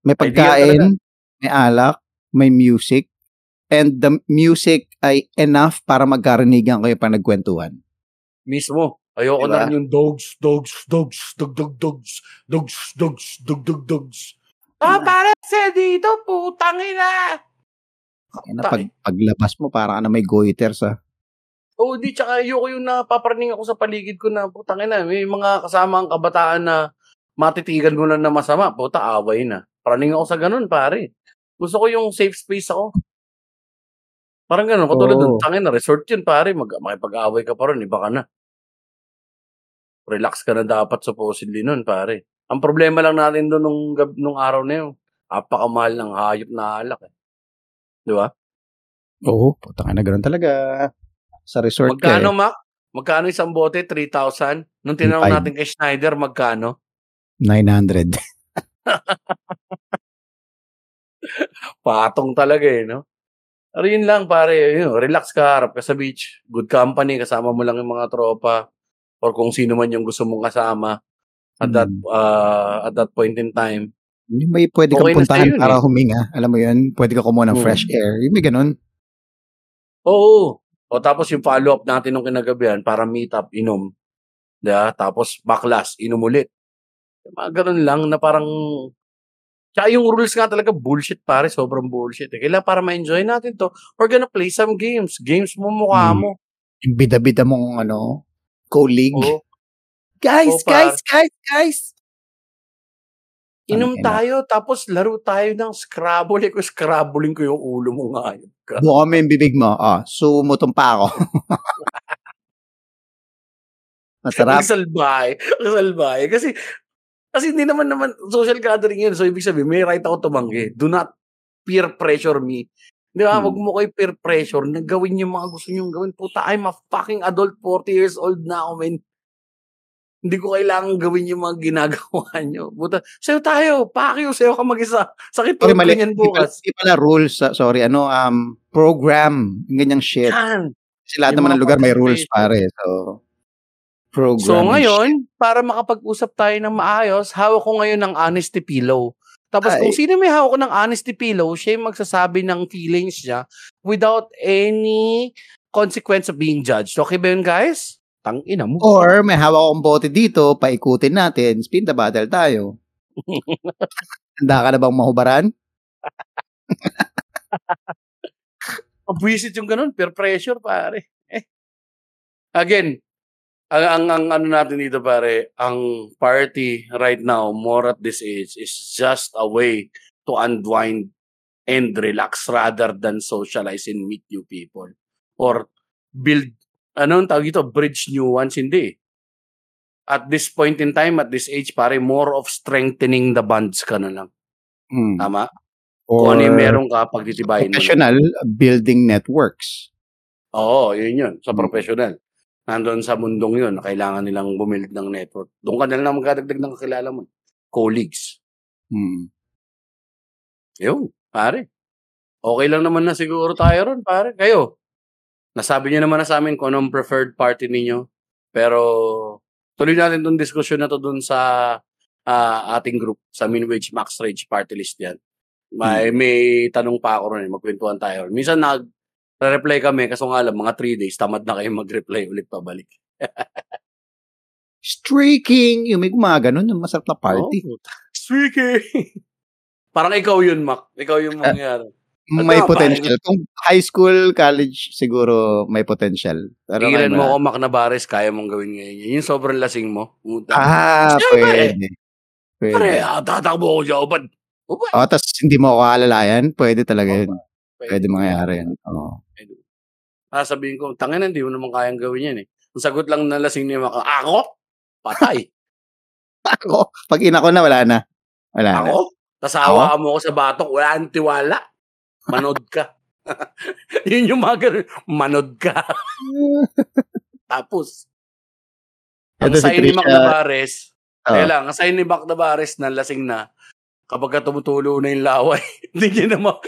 May pagkain, may alak, may music, and the music ay enough para magkarinigan kayo pa nagkwentuhan. Mismo. Ayoko Diba? na rin yung dogs, dogs, dogs, dog, dog, dogs, dogs, dogs, dog, dog, dogs. Ah, pare, sa dito, putang ina. Kaya na pag, paglabas mo, para ka na may goiter sa... Oo, di, tsaka ayoko yung napaparaning ako sa paligid ko na, putang ina, may mga kasama ang kabataan na matitigan mo na na masama, puta, away na. Paraning ako sa ganun, pare. Gusto ko yung safe space ako. Parang ganun, katulad ng tangin na resort yun, pare, mag, makipag-away ka pa rin, iba ka na. Relax ka na dapat supposedly nun, pare. Ang problema lang natin doon nung, gab- nung araw na yun, apakamahal ng hayop na alak. Eh. Di ba? Oo, putang na ganun talaga. Sa resort ka Magkano, eh. Mac? Magkano isang bote? 3,000? Nung tinanong Five. natin kay Schneider, magkano? 900. Patong talaga eh, no? Pero yun lang, pare. Yun, relax ka, harap ka sa beach. Good company, kasama mo lang yung mga tropa. Or kung sino man yung gusto mong kasama at that uh, at that point in time. May pwede kang Okay na puntahan yun para eh. huminga. Alam mo yun? Pwede ka kumuha ng Hmm. fresh air. Yung may ganun. Oo. O tapos yung follow-up natin nung kinagabihan para meet up, inom. Diba? Tapos backlash, inom ulit. Mga ganun lang na parang Tsaka yung rules nga talaga, bullshit pare, sobrang bullshit. Eh. Kailangan para ma-enjoy natin to, we're gonna play some games. Games mo mukha Hmm. mo. Yung bida-bida mong ano, co-league. Oo. Guys, Oo, guys, guys, guys. Inom tayo, tapos laro tayo ng Scrabble. Eh, Scrabbling ko yung ulo mo nga. yun. Buka mo yung bibig mo. Ah, sumutong pa ako. Masarap. Ang salbahe. Ang salbahe. Kasi, kasi hindi naman naman social gathering yun. So, ibig sabihin, may right ako tumanggi. Do not peer pressure me. Di ba? Hmm. Huwag mo kayo peer pressure na gawin yung mga gusto nyong gawin. Puta, I'm a fucking adult, 40 years old na ako, man. Hindi ko kailangan gawin yung mga ginagawa nyo. Puta, sayo tayo, pakyo, sayo ka mag-isa. Sakit Sorry, pa mali. ganyan Di pala, bukas. pala rules. ah, Sorry, ano, um, program. Ganyang shit. Yan. Kasi lahat Yung naman ng lugar may rules pare. So, program. So ngayon, para makapag-usap tayo ng maayos, hawak ko ngayon ng honesty pillow. Tapos Ay. kung sino may hawak ng honesty pillow, siya yung magsasabi ng feelings niya without any consequence of being judged. Okay ba yun, guys? Tang ina mo. Or may hawak akong bote dito, paikutin natin, spin the battle tayo. Handa ka na bang mahubaran? Abwisit yung ganun, peer pressure, pare. Eh. Again, ang, ang, ang ano natin dito, pare, ang party right now, more at this age, is just a way to unwind and relax rather than socialize and meet new people. Or build, ano ang tawag dito, bridge new ones, hindi. At this point in time, at this age, pare, more of strengthening the bonds ka na lang. Hmm. Tama? Or Kung ano yung meron ka, pagtitibayin mo. professional building networks. Oo, yun yun. Sa Mm. professional. Nandun sa mundong yun, kailangan nilang bumild ng network. Doon ka na lang magdadagdag ng kakilala mo. Colleagues. Hmm. Yun, pare. Okay lang naman na siguro tayo ron, pare. Kayo, nasabi niyo naman na sa amin kung anong preferred party ninyo. Pero, tuloy natin itong diskusyon na to dun sa ah, ating group sa Minwage Max Rage Party List yan. May, may tanong pa ako rin, magkwentuhan tayo. Minsan nag reply kami, kaso nga lang, mga 3 days, tamad na kayo mag-reply ulit pabalik. Streaking! Yung may gumaganon, yung masarap na party. Oh, Streaking! Parang ikaw yun, Mac. Ikaw yung mangyari. may Ano, potential. Kung high school, college, siguro may potential. Pero ngayon mo ako, Mac Navarez, kaya mong gawin ngayon. Yung sobrang lasing mo. Puta. Ah, Siyempre. pwede. Pare, Pwede. ah, tatakbo ako dyan. Upan. Upan. O, tas hindi mo ako alalayan, pwede talaga yun. Pwede. Pwede mangyari yan. Oo. Sasabihin ko, tangin hindi mo naman kayang gawin yan eh. Ang sagot lang na lasing niya, Mac, ako? Patay. Ako, pag ina ko na, wala na. Wala na. Ako? Tasawa mo ako sa batok, wala ang tiwala. Manod ka. Yun yung mga ganun. Manod ka. Tapos, ang Ito si sign ni Mac. Navarez, Oh. lang, ang sign ni Mac Navarez na lasing na, kapag ka tumutulo na yung laway, hindi niya na, ma-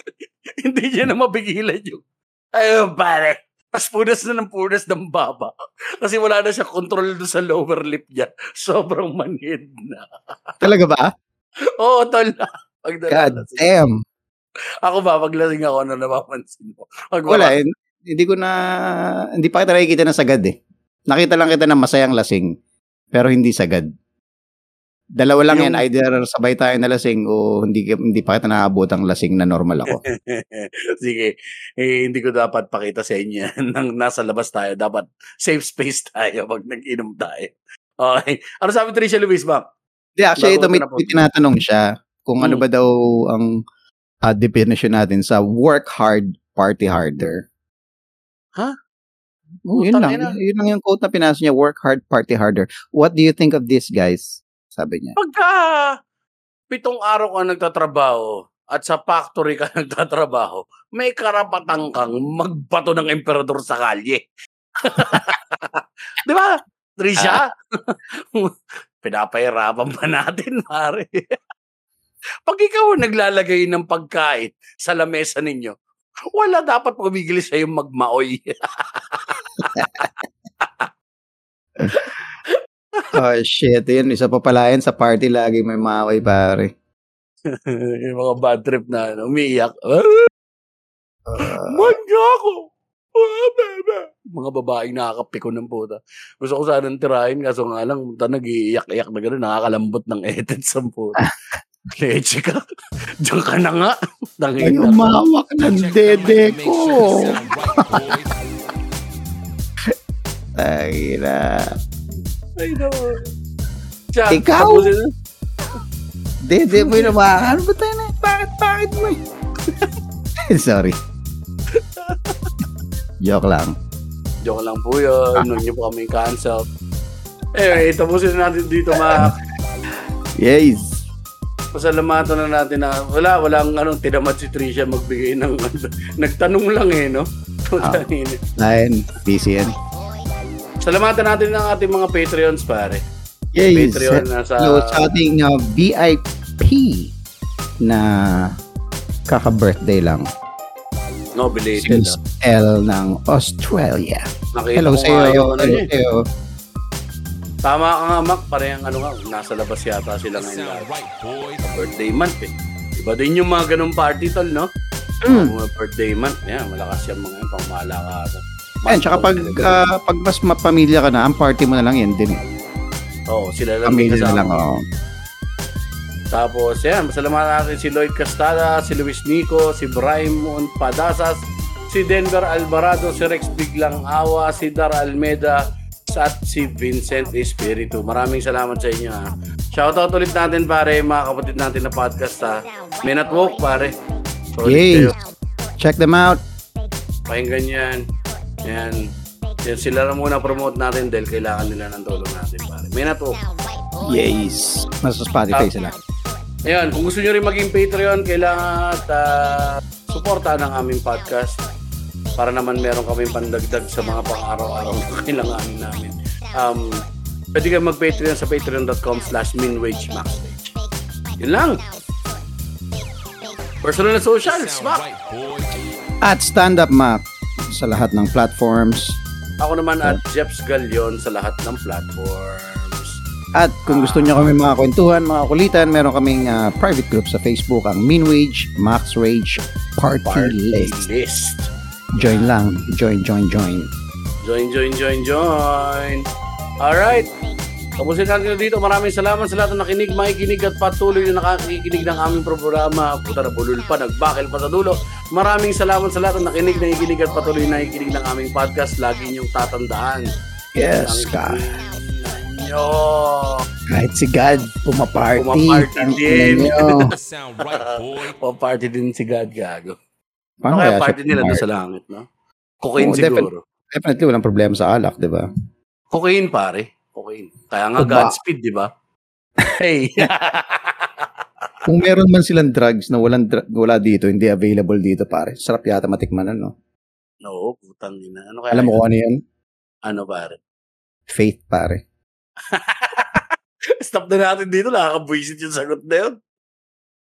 hindi niya na mapigilan yung, ayun pare, Tapos punas na ng punas ng baba. Kasi wala na siya control doon sa lower lip niya. Sobrang manhid na. Talaga ba? Oo, tol. God nalalasing. damn. Ako ba, pag lasing ako, ano napapansin mo? Pag Wala, eh. hindi ko na, hindi pa kita nakikita na sagad eh. Nakita lang kita na masayang lasing, pero hindi sagad. Dalawa lang Yung- yan, either sabay tayo na lasing o hindi, hindi pa kita naabot ang lasing na normal ako. Sige, eh, hindi ko dapat pakita sa inyo nang nasa labas tayo. Dapat safe space tayo pag nag-inom tayo. Okay. Ano sabi Tricia Luis, ma'am? Hindi, actually, ito may, na may tinatanong siya kung ano Hmm. ba daw ang ah, definition natin sa work hard, party harder. Ha? Oh, yun Putang ina. lang. Yun lang yung quote na pinasa niya, work hard, party harder. What do you think of this, guys? Sabi niya. Pagka pitong araw ka nagtatrabaho at sa factory ka nagtatrabaho, may karapatan kang magbato ng emperador sa kalye. Di ba? Trisha? Pinapahirapan ba natin, pare? Pag ikaw naglalagay ng pagkain sa lamesa ninyo, wala dapat pumigil sa yung magmaoy. Oh, shit. Yun, isa pa pala yan sa party lagi may maaway, pare. yung mga bad trip na ano, umiiyak. Uh, Manja ako! Ah, bebe! Mga babaeng nakakapiko ng puta. Gusto ko sanang tirahin, kaso nga lang, ta nag-iiyak-iyak na gano'n, nakakalambot ng etet sa puta. Leche ka. Diyan ka na nga. ay, umawak ng dede ko. Ay, na. Ay, no. Siya, Ikaw? Dede mo yun naman. Ano ba tayo na? Bakit, bakit mo? Sorry. Joke lang. Joke lang po yun. Nung niyo po kami cancel. Anyway, tapusin na natin dito, Mac. Yes. Pasalamatan na natin na wala, walang anong tinamad si Tricia magbigay ng nagtanong lang eh, no? Ah. Tangina. Lain, busy yan. Salamatan natin ng ating mga Patreons, pare. Yes. Patreon na sa... Hello sa ating uh, VIP na kaka-birthday lang. No, belated. Si ah. L ng Australia. Nakita Hello sa iyo. yung ano Hello niya. sa iyo. Tama ka nga, Mac. Parehang ano nga, nasa labas yata sila ngayon lahat. Birthday month eh. Iba din yung mga ganong party tol, no? Mm. Mga birthday month. Yan, malakas yan mga yan. Pang malakasan. Ayan, tsaka pag, ah, pag mas mapamilya ka na, ang party mo na lang yan din. eh. Oo, sila lang Pamilya na lang, oo. Tapos, yan, masalamatan natin si Lloyd Castada, si Luis Nico, si Braimon Padasas, si Denver Alvarado, si Rex Biglang Awa, si Dar Almeda, at si Vincent Espiritu. Maraming salamat sa inyo. Ha. Shoutout ulit natin pare, mga kapatid natin na podcast ha. Men at Woke pare. Solid Yay. Check them out. Pakinggan yan. Yan. Yan sila lang muna promote natin dahil kailangan nila ng tulong natin pare. Men at Woke. Yes. Nasa Spotify Ah. sila. Ayan, kung gusto nyo rin maging Patreon, kailangan at uh, suportahan ang aming podcast para naman meron kami pandagdag sa mga pang-araw-araw na kailanganin namin. Um, pwede kayo mag-Patreon sa patreon.com slash minwagemaxstage. Yun lang. Personal na socials, Mac. At Stand Up Mac sa lahat ng platforms. Ako naman at Jeps Galion sa lahat ng platforms. At kung gusto nyo kami mga kwentuhan, mga kulitan, meron kaming ah, private group sa Facebook, ang Minwage Max Rage Party, Party List. list. Join lang. Join, join, join. Join, join, join, join. Alright. Tapusin natin na dito. Maraming salamat sa lahat na nakinig, makikinig at patuloy na nakakikinig ng aming programa. Puta na bulol pa, nagbakil pa sa dulo. Maraming salamat sa lahat na nakinig, nakikinig at patuloy na nakikinig ng aming podcast. Lagi niyong tatandaan. Yes, ka. Nyo. Kahit si God, pumaparty. Pumaparty din. ina nyo. Sound right, boy. O party din si God Gago. Paano Ano kaya party nila doon pumaparty? sa langit, no? Cocaine Oo, siguro. Definitely, walang problema sa alak, di ba? Cocaine pare. Cocaine. Kaya nga O ba- Godspeed, di ba? Hey. Kung meron man silang drugs na walang dr- wala dito, hindi available dito, pare. Sarap yata matikman, no? no, putang ina. Ano kaya? Alam mo kung ano yan? Ano pare? Faith, pare. Stop na natin dito. Nakakabwisit yung sagot na yun.